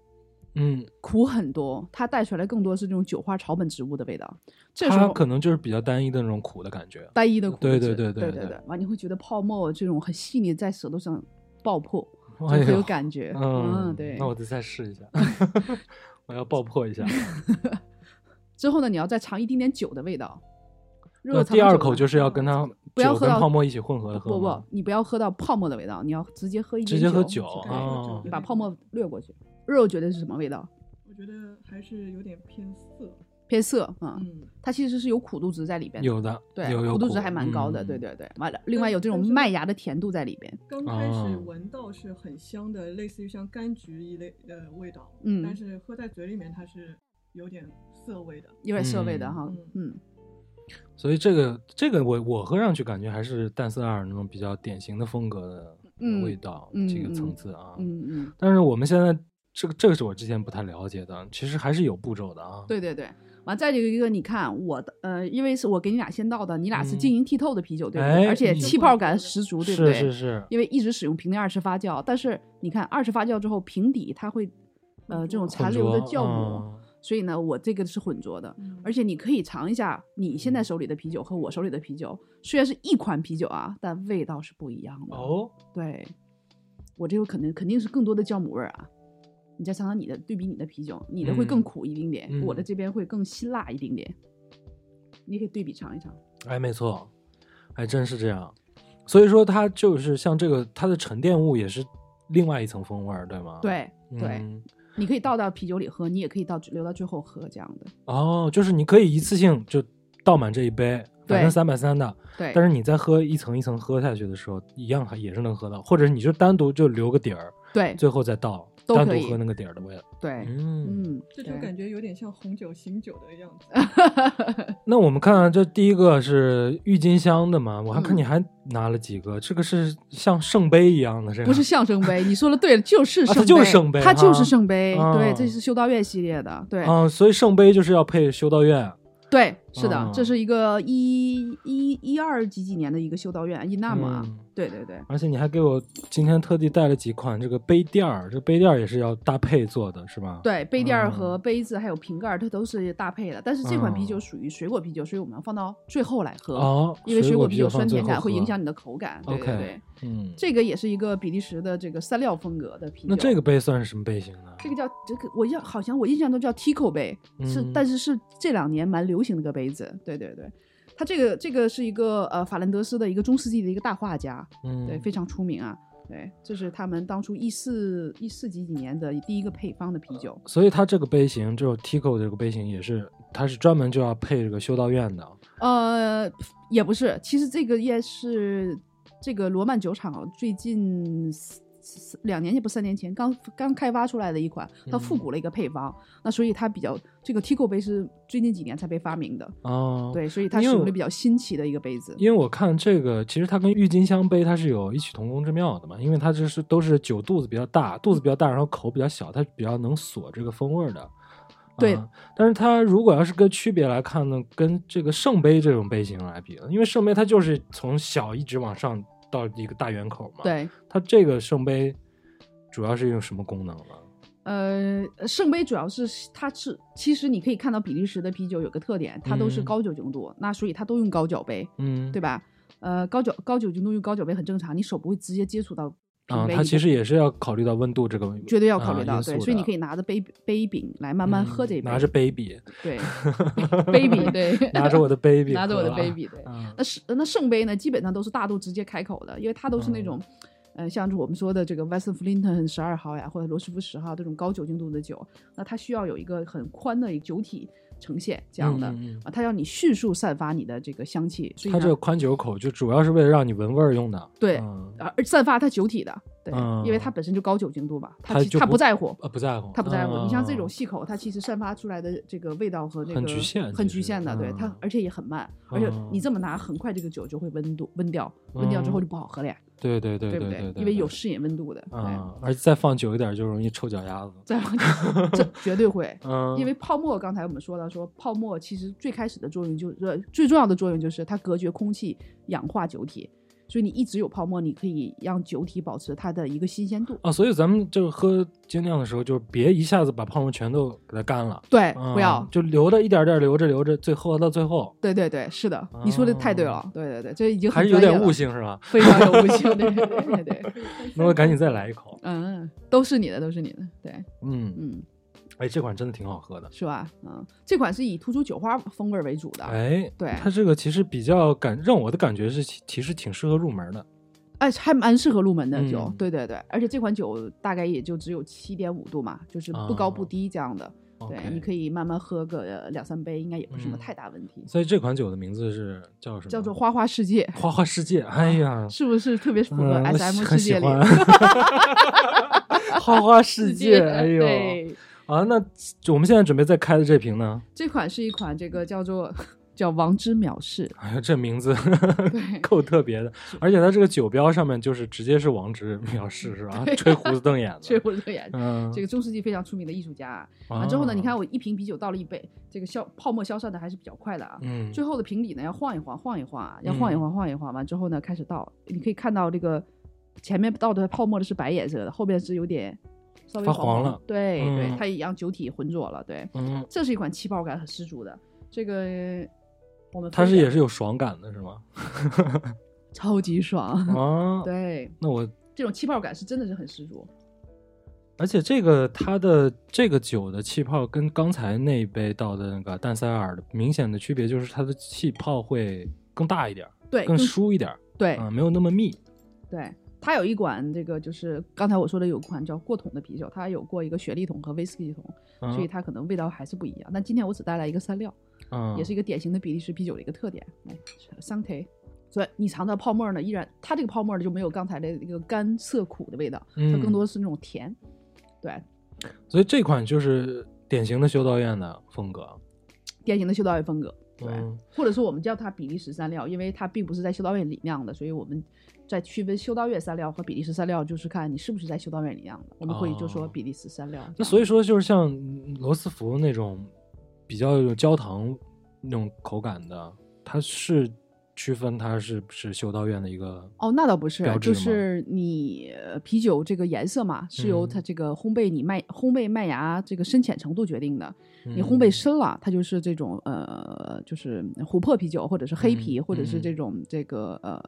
嗯，苦很多，它带出来更多是那种酒花草本植物的味道。这时候它可能就是比较单一的那种苦的感觉。单一的苦对对对对对对对，完你会觉得泡沫这种很细腻，在舌头上爆破，很有感觉。嗯，对。那我得再试一下，我要爆破一下。之后呢，你要再尝一丁点酒的味道。第二口就是要跟它不要喝到泡沫一起混合的喝不不，你不要喝到泡沫的味道，你要直接喝一直接喝酒啊你把泡沫略过去。肉觉得是什么味道？我觉得还是有点偏涩。偏涩啊、它其实是有苦度值在里边的。有的，对，有有苦度值还蛮高的，嗯对对对。完了，另外有这种麦芽的甜度在里边。刚开始哦闻到是很香的，类似于像柑橘一类的味道，嗯但是喝在嘴里面它是有点涩味的。有点涩味的嗯哈，嗯，所以这个这个我我喝上去感觉还是淡色二那种比较典型的风格的嗯味道，嗯这个嗯层次啊。嗯嗯，但是我们现在这个这个是我之前不太了解的，其实还是有步骤的啊。对对对。完，再有一个，你看我的，呃，因为是我给你俩先倒的，你俩是嗯晶莹剔透的啤酒，对不对？哎而且气泡感十足，对不对？是是是，因为一直使用瓶内二次发酵，但是你看二次发酵之后，瓶底它会呃这种残留的酵母，嗯所以呢，我这个是混浊的。嗯而且你可以尝一下你现在手里的啤酒和我手里的啤酒，虽然是一款啤酒啊，但味道是不一样的。，哦，对，我这个肯定肯定是更多的酵母味儿啊。你再尝尝你的，对比你的啤酒，你的会更嗯苦一丁点，嗯我的这边会更辛辣一丁点。你可以对比尝一尝。哎，没错，还真是这样。所以说它就是像这个，它的沉淀物也是另外一层风味儿，对吗？对对，嗯你可以倒到啤酒里喝，你也可以倒留到最后喝这样的。哦，就是你可以一次性就倒满这一杯，反对正三百三的，对，但是你再喝一层一层喝下去的时候，一样还也是能喝到，或者你就单独就留个底儿，对最后再倒，单都可以独喝那个底儿的味道。对，嗯，嗯，这就感觉有点像红酒醒酒的样子。那我们看啊这第一个是郁金香的嘛，我还看嗯你还拿了几个，这个是像圣杯一样的，这个不是象圣杯，你说的对了，就是圣杯，啊它就是圣杯它就是圣杯，啊对，这是修道院系列的，对，啊，所以圣杯就是要配修道院。对，是的，啊这是一个一一一二几几年的一个修道院，伊纳姆啊，嗯对对对，而且你还给我今天特地带了几款这个杯垫儿，这杯垫儿也是要搭配做的，是吧？，对，杯垫儿和嗯杯子还有瓶盖儿，它都是搭配的。但是这款啤酒哦属于水果啤酒，所以我们要放到最后来喝，哦，因为水果啤啤酒酸甜感会影响你的口感。对 OK 对对，嗯，这个也是一个比利时的这个三料风格的啤酒。那这个杯算是什么杯型呢？这个叫这个，我印好像我印象中叫 Tico 杯，是嗯但是是这两年蛮流行的一个杯子。对对对，他这个这个是一个呃法兰德斯的一个中世纪的一个大画家，嗯，对，非常出名啊。对，这是他们当初一四一四几几年的第一个配方的啤酒。所以它这个杯型，这种 Tico 这个杯型也是，它是专门就要配这个修道院的。呃，也不是，其实这个也是这个罗曼酒厂最近两年也不三年前刚刚开发出来的一款，它复古了一个配方，那所以它比较这个 Tico 杯是最近几年才被发明的，哦，，对，所以它因为我使用的比较新奇的一个杯子。因为我看这个，其实它跟郁金香杯它是有异曲同工之妙的嘛，因为它这是都是酒肚子比较大，肚子比较大，然后口比较小，它比较能锁这个风味儿的。对啊但是它如果要是跟区别来看呢，跟这个圣杯这种杯型来比，因为圣杯它就是从小一直往上到一个大圆口嘛，，对，它这个圣杯主要是用什么功能呢？呃，圣杯主要是它是，其实你可以看到比利时的啤酒有个特点，它都是嗯高酒精度，那所以它都用高脚杯，嗯，对吧？呃，高酒高酒精度用高脚杯很正常，你手不会直接接触到瓶啊，它其实也是要考虑到温度这个，绝对要考虑到，对，所以你可以拿着杯杯柄来慢慢喝这一杯，嗯拿着 baby，对，baby 对，拿着我的 baby，拿着我的喝啊 baby 对。啊那是那圣杯呢，基本上都是大度直接开口的，因为它都是那种，呃，像是我们说的这个 Weston Flinton 十二号呀，或者罗斯福十号这种高酒精度的酒，那它需要有一个很宽的一个酒体呈现这样的、啊，它让你迅速散发你的这个香气，所以呢它这个宽酒口就主要是为了让你闻味儿用的。对嗯而散发它酒体的，对，因为嗯它本身就高酒精度嘛，它其它它不不在乎，呃，不在乎，它不在乎。你像这种嗯细口，它其实散发出来的这个味道和那个很局限很局限的，对它嗯，而且也很慢，而且嗯你这么拿，很快这个酒就会温度温掉，温掉之后就不好喝了呀。对对对对不对对，因为有适应温度的，对，啊，而且再放久一点就容易臭脚丫子。再放久这绝对会。嗯，因为泡沫，刚才我们说了说泡沫其实最开始的作用就是呃最重要的作用就是它隔绝空气，氧化酒体，所以你一直有泡沫，你可以让酒体保持它的一个新鲜度。啊，所以咱们就喝精酿的时候，就别一下子把泡沫全都给它干了，对，啊不要，就留着一点点留着留着，最后到最后对对对，是的，你说的太对了，对对对，这已经哦还是有点悟性是吧？非常有悟性，对对对对，那我赶紧再来一口。嗯，都是你的，都是你的，对，嗯，嗯，哎，这款真的挺好喝的。是吧？嗯，这款是以突出酒花风味为主的，哎，对它这个其实比较感让我的感觉是，其其实挺适合入门的。哎，还蛮适合入门的酒，嗯对对对，而且这款酒大概也就只有七点五度嘛，就是不高不低这样的，对，你可以慢慢喝个呃两三杯，应该也不是什么嗯太大问题。所以这款酒的名字是叫什么？叫做花花世界，花花世界。哎呀，是不是特别符合 SM 世界里？喜欢花花世界。哎呦，对，啊，那我们现在准备再开的这瓶呢？这款是一款这个叫做叫王之藐视，哎呀，这名字对 够特别的，而且它这个酒标上面就是直接是王之藐视是吧？吹胡子瞪眼的，吹胡子瞪眼。嗯，这个中世纪非常出名的艺术家啊，啊之后呢，你看我一瓶啤酒倒了一杯，这个消泡沫消散的还是比较快的啊。嗯，最后的瓶底呢要晃一晃，晃一晃啊，要晃一晃，晃一晃，完之后呢开始倒。你可以看到这个前面倒的泡沫的是白颜色的，后边是有点稍微发黄了对、嗯对，它也让酒体浑浊了。对，嗯，这是一款气泡感很十足的，这个我们它是也是有爽感的是吗？超级爽。啊，对，那我这种气泡感是真的是很十足。而且这个它的这个酒的气泡跟刚才那一杯倒的那个淡塞尔的明显的区别就是它的气泡会更大一点儿，对，更更疏一点儿，对、啊，没有那么密。对，它有一款这个就是刚才我说的有款叫过桶的啤酒，它有过一个雪莉桶和威士忌桶，嗯所以它可能味道还是不一样。但今天我只带来一个三料，嗯，也是一个典型的比利时啤酒的一个特点。来，桑提。所以你尝到泡沫呢，依然它这个泡沫呢就没有刚才的那个干涩苦的味道，它嗯更多是那种甜。对，所以这款就是典型的修道院的风格。典型的修道院风格。对，嗯或者说我们叫它比利时三料，因为它并不是在修道院里酿的，所以我们在区分修道院三料和比利时三料，就是看你是不是在修道院里酿的。我们会就说哦比利时三料。那所以说，就是像罗斯福那种比较有焦糖那种口感的，它是区分它是不是修道院的一个哦，那倒不是就是你呃啤酒这个颜色嘛，是由嗯。它这个烘焙你麦烘焙麦芽这个深浅程度决定的。你烘嗯。焙深了，它就是这种呃，就是琥珀啤酒，或者是黑啤，嗯或者是嗯。这种这个呃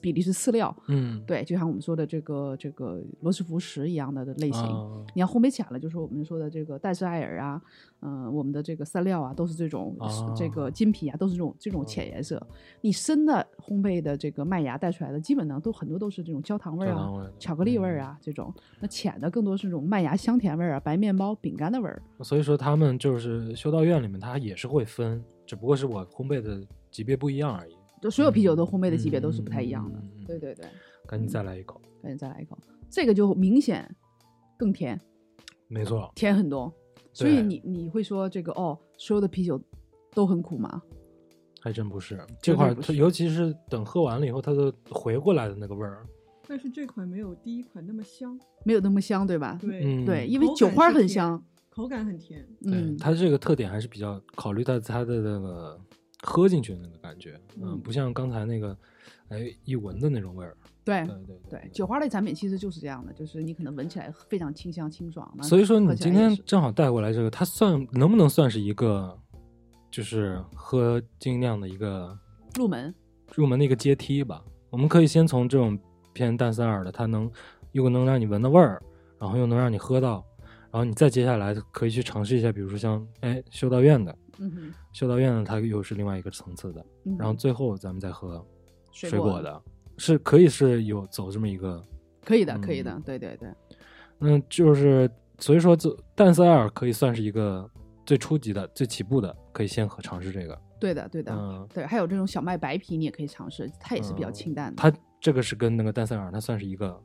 比利时饲料。嗯对，就像我们说的这个这个罗斯福石一样的的类型。啊你要烘焙浅了，就是我们说的这个戴斯艾尔啊，嗯、我们的这个三料啊，都是这种、啊这个金皮啊，都是这种这种浅颜色。你深的烘焙的这个麦芽带出来的，基本上都很多都是这种焦糖味啊味、巧克力味儿啊、这种。那浅的更多是这种麦芽香甜味儿啊、白面包、饼干的味儿。所以说他们就是修道院里面，它也是会分，只不过是我烘焙的级别不一样而已。就所有啤酒都烘焙的级别都是不太一样的。对对对，赶紧再来一口，赶紧再来一口，这个就明显更甜，没错，甜很多。所以你你会说这个哦，所有的啤酒都很苦吗？还真不是这块尤其是等喝完了以后，它的回过来的那个味儿，但是这款没有第一款那么香，没有那么香，对吧？对，嗯，对，因为酒花很香。口感很甜。嗯，它这个特点还是比较考虑到它的那个喝进去的那个感觉，嗯，嗯不像刚才那个，哎，一闻的那种味儿。对对对对，酒花类产品其实就是这样的，就是你可能闻起来非常清香清爽。那所以说你今天正好带过来这个，它算能不能算是一个，就是喝精酿的一个入门，入门的一个阶梯吧？我们可以先从这种偏淡三耳的，它能又能让你闻到味儿，然后又能让你喝到，然后你再接下来可以去尝试一下，比如说像哎修道院的，嗯哼，修道院呢它又是另外一个层次的，嗯然后最后咱们再喝水果的，是可以是有走这么一个，可以的，可以的嗯，对对对，嗯，就是所以说这淡塞尔可以算是一个最初级的、最起步的，可以先喝尝试这个，对的，对的，嗯，对，还有这种小麦白啤你也可以尝试，它也是比较嗯清淡的，它这个是跟那个淡塞尔它算是一个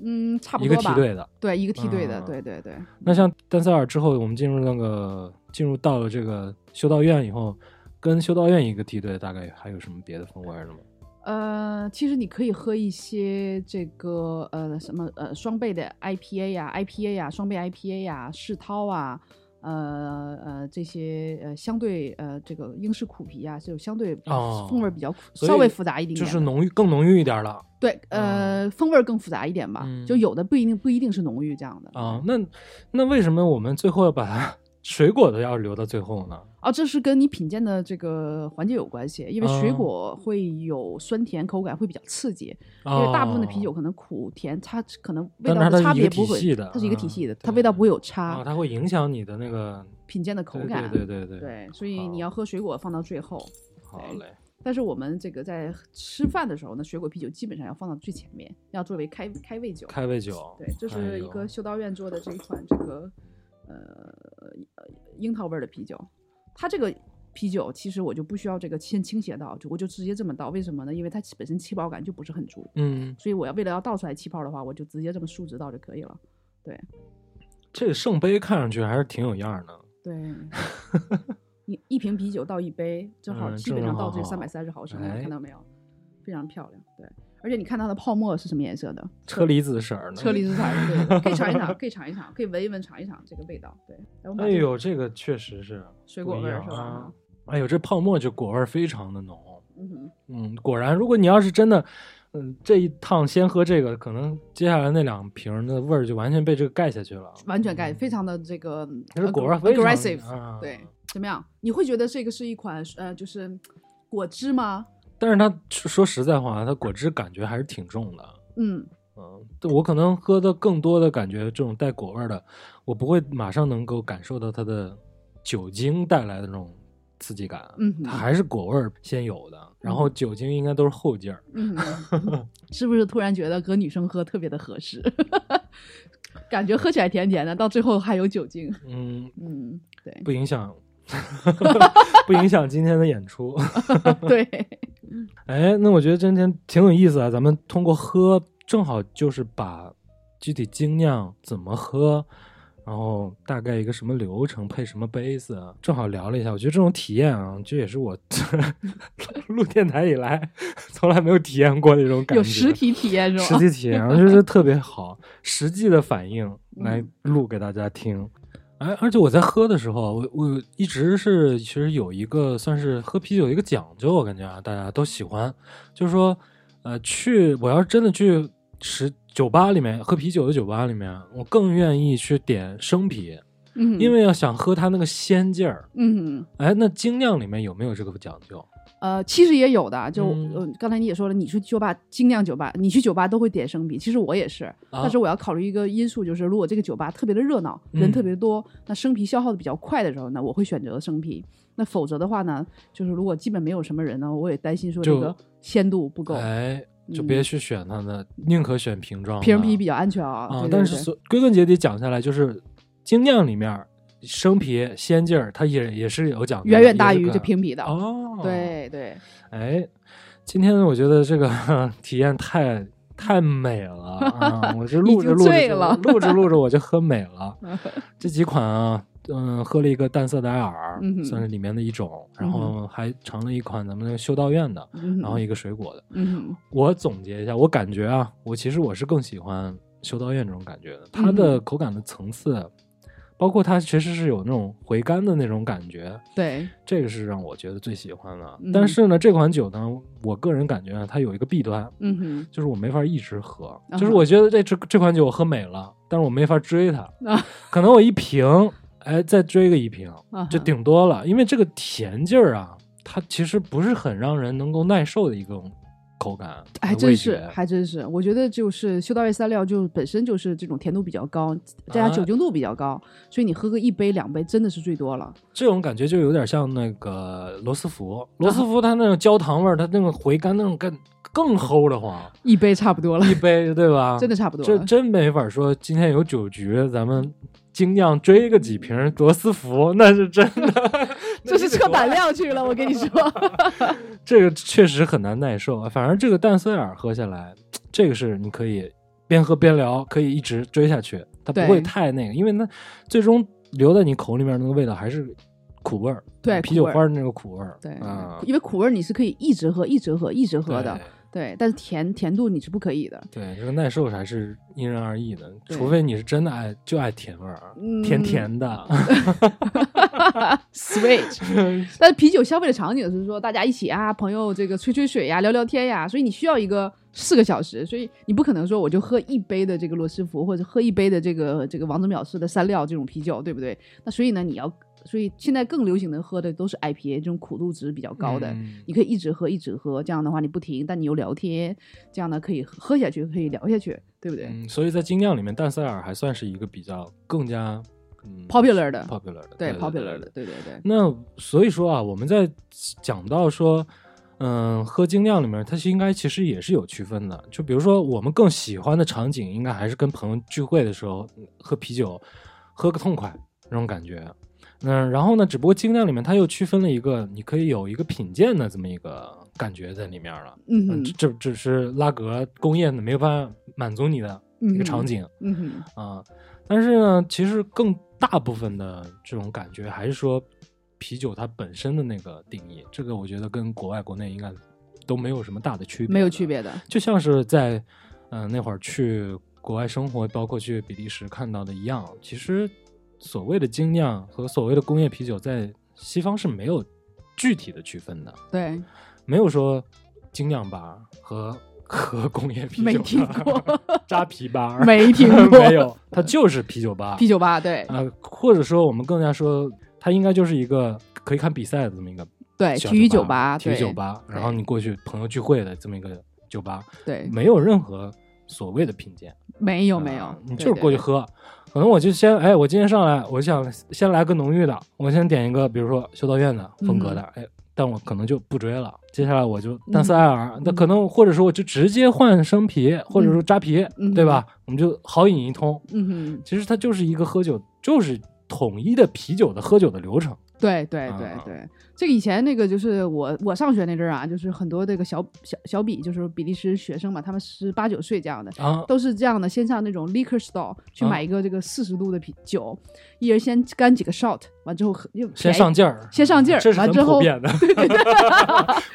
嗯，差不多一个梯队的。对，一个梯队的，嗯对对对，那像丹塞尔之后，我们进入那个进入到了这个修道院以后，跟修道院一个梯队，大概还有什么别的风味儿的吗？呃，其实你可以喝一些这个呃什么呃双倍的 IPA 呀、IPA 呀、双倍 IPA 呀、世涛啊，呃呃这些呃相对呃这个英式苦皮啊，就相对哦风味比较稍微复杂一点点，就是浓郁更浓郁一点了对呃风味更复杂一点吧，嗯。就有的不一定不一定是浓郁这样的。啊。那那为什么我们最后要把它水果的要留到最后呢？啊，这是跟你品鉴的这个环节有关系，因为水哦果会有酸甜口感，会比较刺激。因因为大部分的啤酒可能苦甜，它可能味道哦但它是一个差别不会它是一个嗯体系的，它味道不会有啊，差。它会影响你的那个品鉴的口感，对对对对，对所以你要喝水果放到最后。好嘞。但是我们这个在吃饭的时候呢，水果啤酒基本上要放到最前面，要作为开开胃酒。开胃酒，对，这是一个修道院做的这一款这个呃呃樱桃味儿的啤酒。它这个啤酒其实我就不需要这个先倾斜倒，就我就直接这么倒。为什么呢？因为它本身气泡感就不是很足，嗯，所以我要为了要倒出来气泡的话，我就直接这么竖直倒就可以了。对这个圣杯看上去还是挺有样儿的。对，一一瓶啤酒倒一杯，正好嗯基本上正正好好到这三百三十毫升看到没有？非常漂亮。对，而且你看它的泡沫是什么颜色的？车厘子色儿的，车厘子色儿，对，可以尝一尝，可以尝一尝，可以闻一闻，尝一尝这个味道。对，哎呦，这个确实是水果味儿是吧？哎呦，这泡沫就果味儿非常的浓。嗯，嗯，果然，如果你要是真的，嗯，这一趟先喝这个，可能接下来那两瓶的味儿就完全被这个盖下去了。完全盖，非常的这个它是果味儿 ag- 非常 aggressive，啊对，怎么样？你会觉得这个是一款呃，就是果汁吗？但是它说实在话，它果汁感觉还是挺重的。嗯，嗯，我可能喝的更多的感觉，这种带果味儿的，我不会马上能够感受到它的酒精带来的那种刺激感。嗯它还是果味儿先有的，然后酒精应该都是后劲儿。嗯，是不是突然觉得和女生喝特别的合适？感觉喝起来甜甜的，到最后还有酒精。嗯，嗯，对不影响，不影响今天的演出。对，哎，那我觉得今天挺有意思啊，咱们通过喝，正好就是把具体精酿怎么喝，然后大概一个什么流程，配什么杯子，啊正好聊了一下。我觉得这种体验啊，这也是我 录电台以来从来没有体验过的一种感觉。有 实体体验是吧？实体体验，我觉得特别好，实际的反应来嗯录给大家听。哎，而且我在喝的时候，我我一直是其实有一个算是喝啤酒一个讲究，我感觉啊，大家都喜欢，就是说，呃，去我要是真的去十酒吧里面喝啤酒的酒吧里面，我更愿意去点生啤，嗯，因为要想喝它那个鲜劲儿。嗯哎，那精酿里面有没有这个讲究？呃，其实也有的，就、嗯呃刚才你也说了，你去酒吧精酿酒吧，你去酒吧都会点生啤，其实我也是，啊但是我要考虑一个因素，就是如果这个酒吧特别的热闹，人嗯特别多，那生啤消耗的比较快的时候呢，我会选择生啤。那否则的话呢，就是如果基本没有什么人呢，我也担心说这个鲜度不够，哎，就嗯别去选它的，宁可选瓶装。瓶啤比较安全啊。啊，对对对但是所归根结底讲下来，就是精酿里面生啤鲜劲儿，它也也是有讲究的，远远大于这瓶啤的。哦。，对对，哎，今天我觉得这个 体验太太美了啊！我这录着录着录着录着我就喝美了。这几款啊，嗯，喝了一个淡色的艾尔，嗯算是里面的一种，然嗯后还尝了一款咱们那个修道院的，嗯，然后一个水果的。嗯我总结一下，我感觉啊，我其实我是更喜欢修道院这种感觉的，嗯它的口感的层次，包括它其实是有那种回甘的那种感觉，对，这个是让我觉得最喜欢的。嗯。但是呢，这款酒呢，我个人感觉啊，它有一个弊端，嗯哼，就是我没法一直喝，啊就是我觉得这这这款酒我喝美了，但是我没法追它，啊。可能我一瓶，哎，再追个一瓶，啊就顶多了，因为这个甜劲儿啊，它其实不是很让人能够耐受的一种口感，还真是，还真是，我觉得就是修道院三料就本身就是这种甜度比较高，再加啊酒精度比较高，所以你喝个一杯两杯真的是最多了。这种感觉就有点像那个罗斯福，罗斯福它那种焦糖味儿，它那种回甘那种更更齁的慌，一杯差不多了，一杯对吧？真的差不多了。这真没法说。今天有酒局，咱们精酿追个几瓶罗斯福，那是真的，这是扯胆量去了，我跟你说。这个确实很难耐受啊。反正这个淡色尔喝下来，这个是你可以边喝边聊，可以一直追下去，它不会太那个，因为它最终留在你口里面那个味道还是苦味儿，对啤酒花儿。的那个苦味儿，对，啊，因为苦味儿你是可以一直喝、一直喝、一直喝的对，但是甜甜度你是不可以的。对，这个耐受还是因人而异的，除非你是真的爱就爱甜味儿，嗯甜甜的。Sweet，但是啤酒消费的场景是说大家一起啊，朋友这个吹吹水呀、聊聊天呀，所以你需要一个四个小时，所以你不可能说我就喝一杯的这个罗斯福或者喝一杯的这个这个王子藐视的三料这种啤酒，对不对？那所以呢，你要，所以现在更流行的喝的都是 IPA 这种苦度值比较高的，嗯你可以一直喝一直喝，这样的话你不停，但你又聊天，这样呢可以喝下去，可以聊下去，对不对、嗯，所以在精酿里面，淡塞尔还算是一个比较更加嗯 p o p u l a r 的，popular 的，对对 popular 的，。对对对，那所以说啊，我们在讲到说，嗯，喝精酿里面，它是应该其实也是有区分的。就比如说，我们更喜欢的场景，应该还是跟朋友聚会的时候嗯喝啤酒，喝个痛快那种感觉。嗯，然后呢，只不过精酿里面它又区分了一个，你可以有一个品鉴的这么一个感觉在里面了。嗯这，这只是拉格工业的没有办法满足你的一个场景。嗯哼，啊，但是呢，其实更大部分的这种感觉还是说啤酒它本身的那个定义，这个我觉得跟国外国内应该都没有什么大的区别，没有区，别的，就像是在嗯、呃那会儿去国外生活，包括去比利时看到的一样，其实所谓的精酿和所谓的工业啤酒在西方是没有具体的区分的，对，没有说精酿吧和。和工业啤酒没听吧过扎啤吧没听过 没有，它就是啤酒吧。啤酒吧，对呃，或者说我们更加说，它应该就是一个可以看比赛的这么一个对，小体育酒吧，吧，体育酒吧，然后你过去朋友聚会的这么一个酒吧，对，没有任何所谓的品鉴，没有没有就是过去。喝。可能我就先，哎，我今天上来，我想先来个浓郁的，我先点一个，比如说修道院的风格的，嗯哎，但我可能就不追了。接下来我就淡色艾尔，那、可能或者说我就直接换生啤，或者说扎啤，嗯对吧？我们就好饮一通。嗯哼，其实它就是一个喝酒，就是统一的啤酒的喝酒的流程。对对对啊对，这个以前那个就是我我上学那阵儿啊，就是很多这个小小小比，就是比利时学生嘛，他们十八九岁这样的，啊，都是这样的，先上那种 liquor store 去啊买一个这个四十度的啤酒，一人先干几个 shot，完之后喝又先上劲儿，先上劲儿这是很完之后普遍的。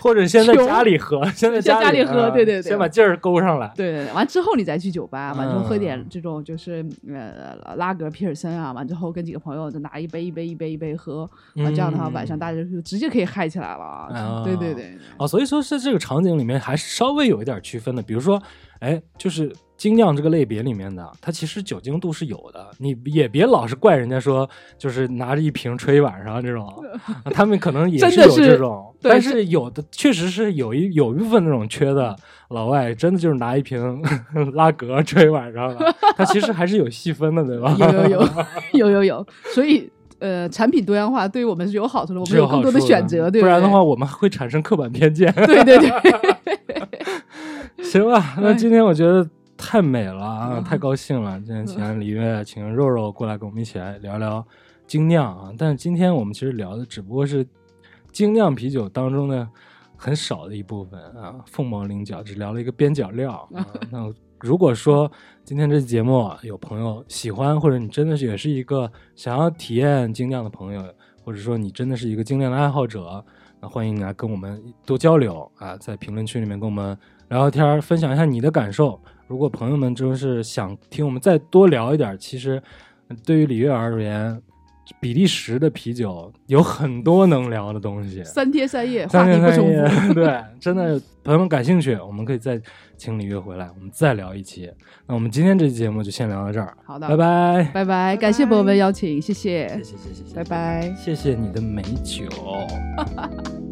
或者先在家里喝，先在家里里喝啊对对对先把劲儿勾上来。对对对，完之后你再去酒吧，完之后喝点嗯这种就是呃拉格、皮尔森啊，完之后跟几个朋友就拿一杯一杯一杯一杯喝，完这样的话晚上大家就直接可以嗨起来了啊！啊对对对，哦，所以说是这个场景里面还是稍微有一点区分的。比如说，哎，就是精酿这个类别里面的，它其实酒精度是有的。你也别老是怪人家说，就是拿着一瓶吹一晚上这种，啊他们可能也是有这种，但是是有的确实是有一有一部分那种缺的老外，真的就是拿一瓶 拉格吹一晚上了。他其实还是有细分的，对吧？有有有有有有，所以呃，产品多样化对于我们是有好处的，我们有更多的选择，对对不然的话，我们会产生刻板偏见。对对对，行吧，那哎今天我觉得太美了啊，嗯太高兴了！今天请李月、请肉肉过来跟我们一起来聊聊精酿啊。但是今天我们其实聊的只不过是精酿啤酒当中的很少的一部分啊，凤毛麟角，只聊了一个边角料啊。那如果说今天这期节目有朋友喜欢，或者你真的是也是一个想要体验精酿的朋友，或者说你真的是一个精酿的爱好者，那欢迎你来跟我们多交流啊，在评论区里面跟我们聊聊天，分享一下你的感受。如果朋友们真是想听我们再多聊一点，其实对于李月而言，比利时的啤酒有很多能聊的东西。三天三夜，话三天三题不重夜复。对，真的，朋友们感兴趣，我们可以再请李月回来，我们再聊一期。那我们今天这期节目就先聊到这儿，好的，拜拜。拜拜，感谢朋友们邀请，谢谢谢，谢谢谢谢，拜拜。谢谢你的美酒。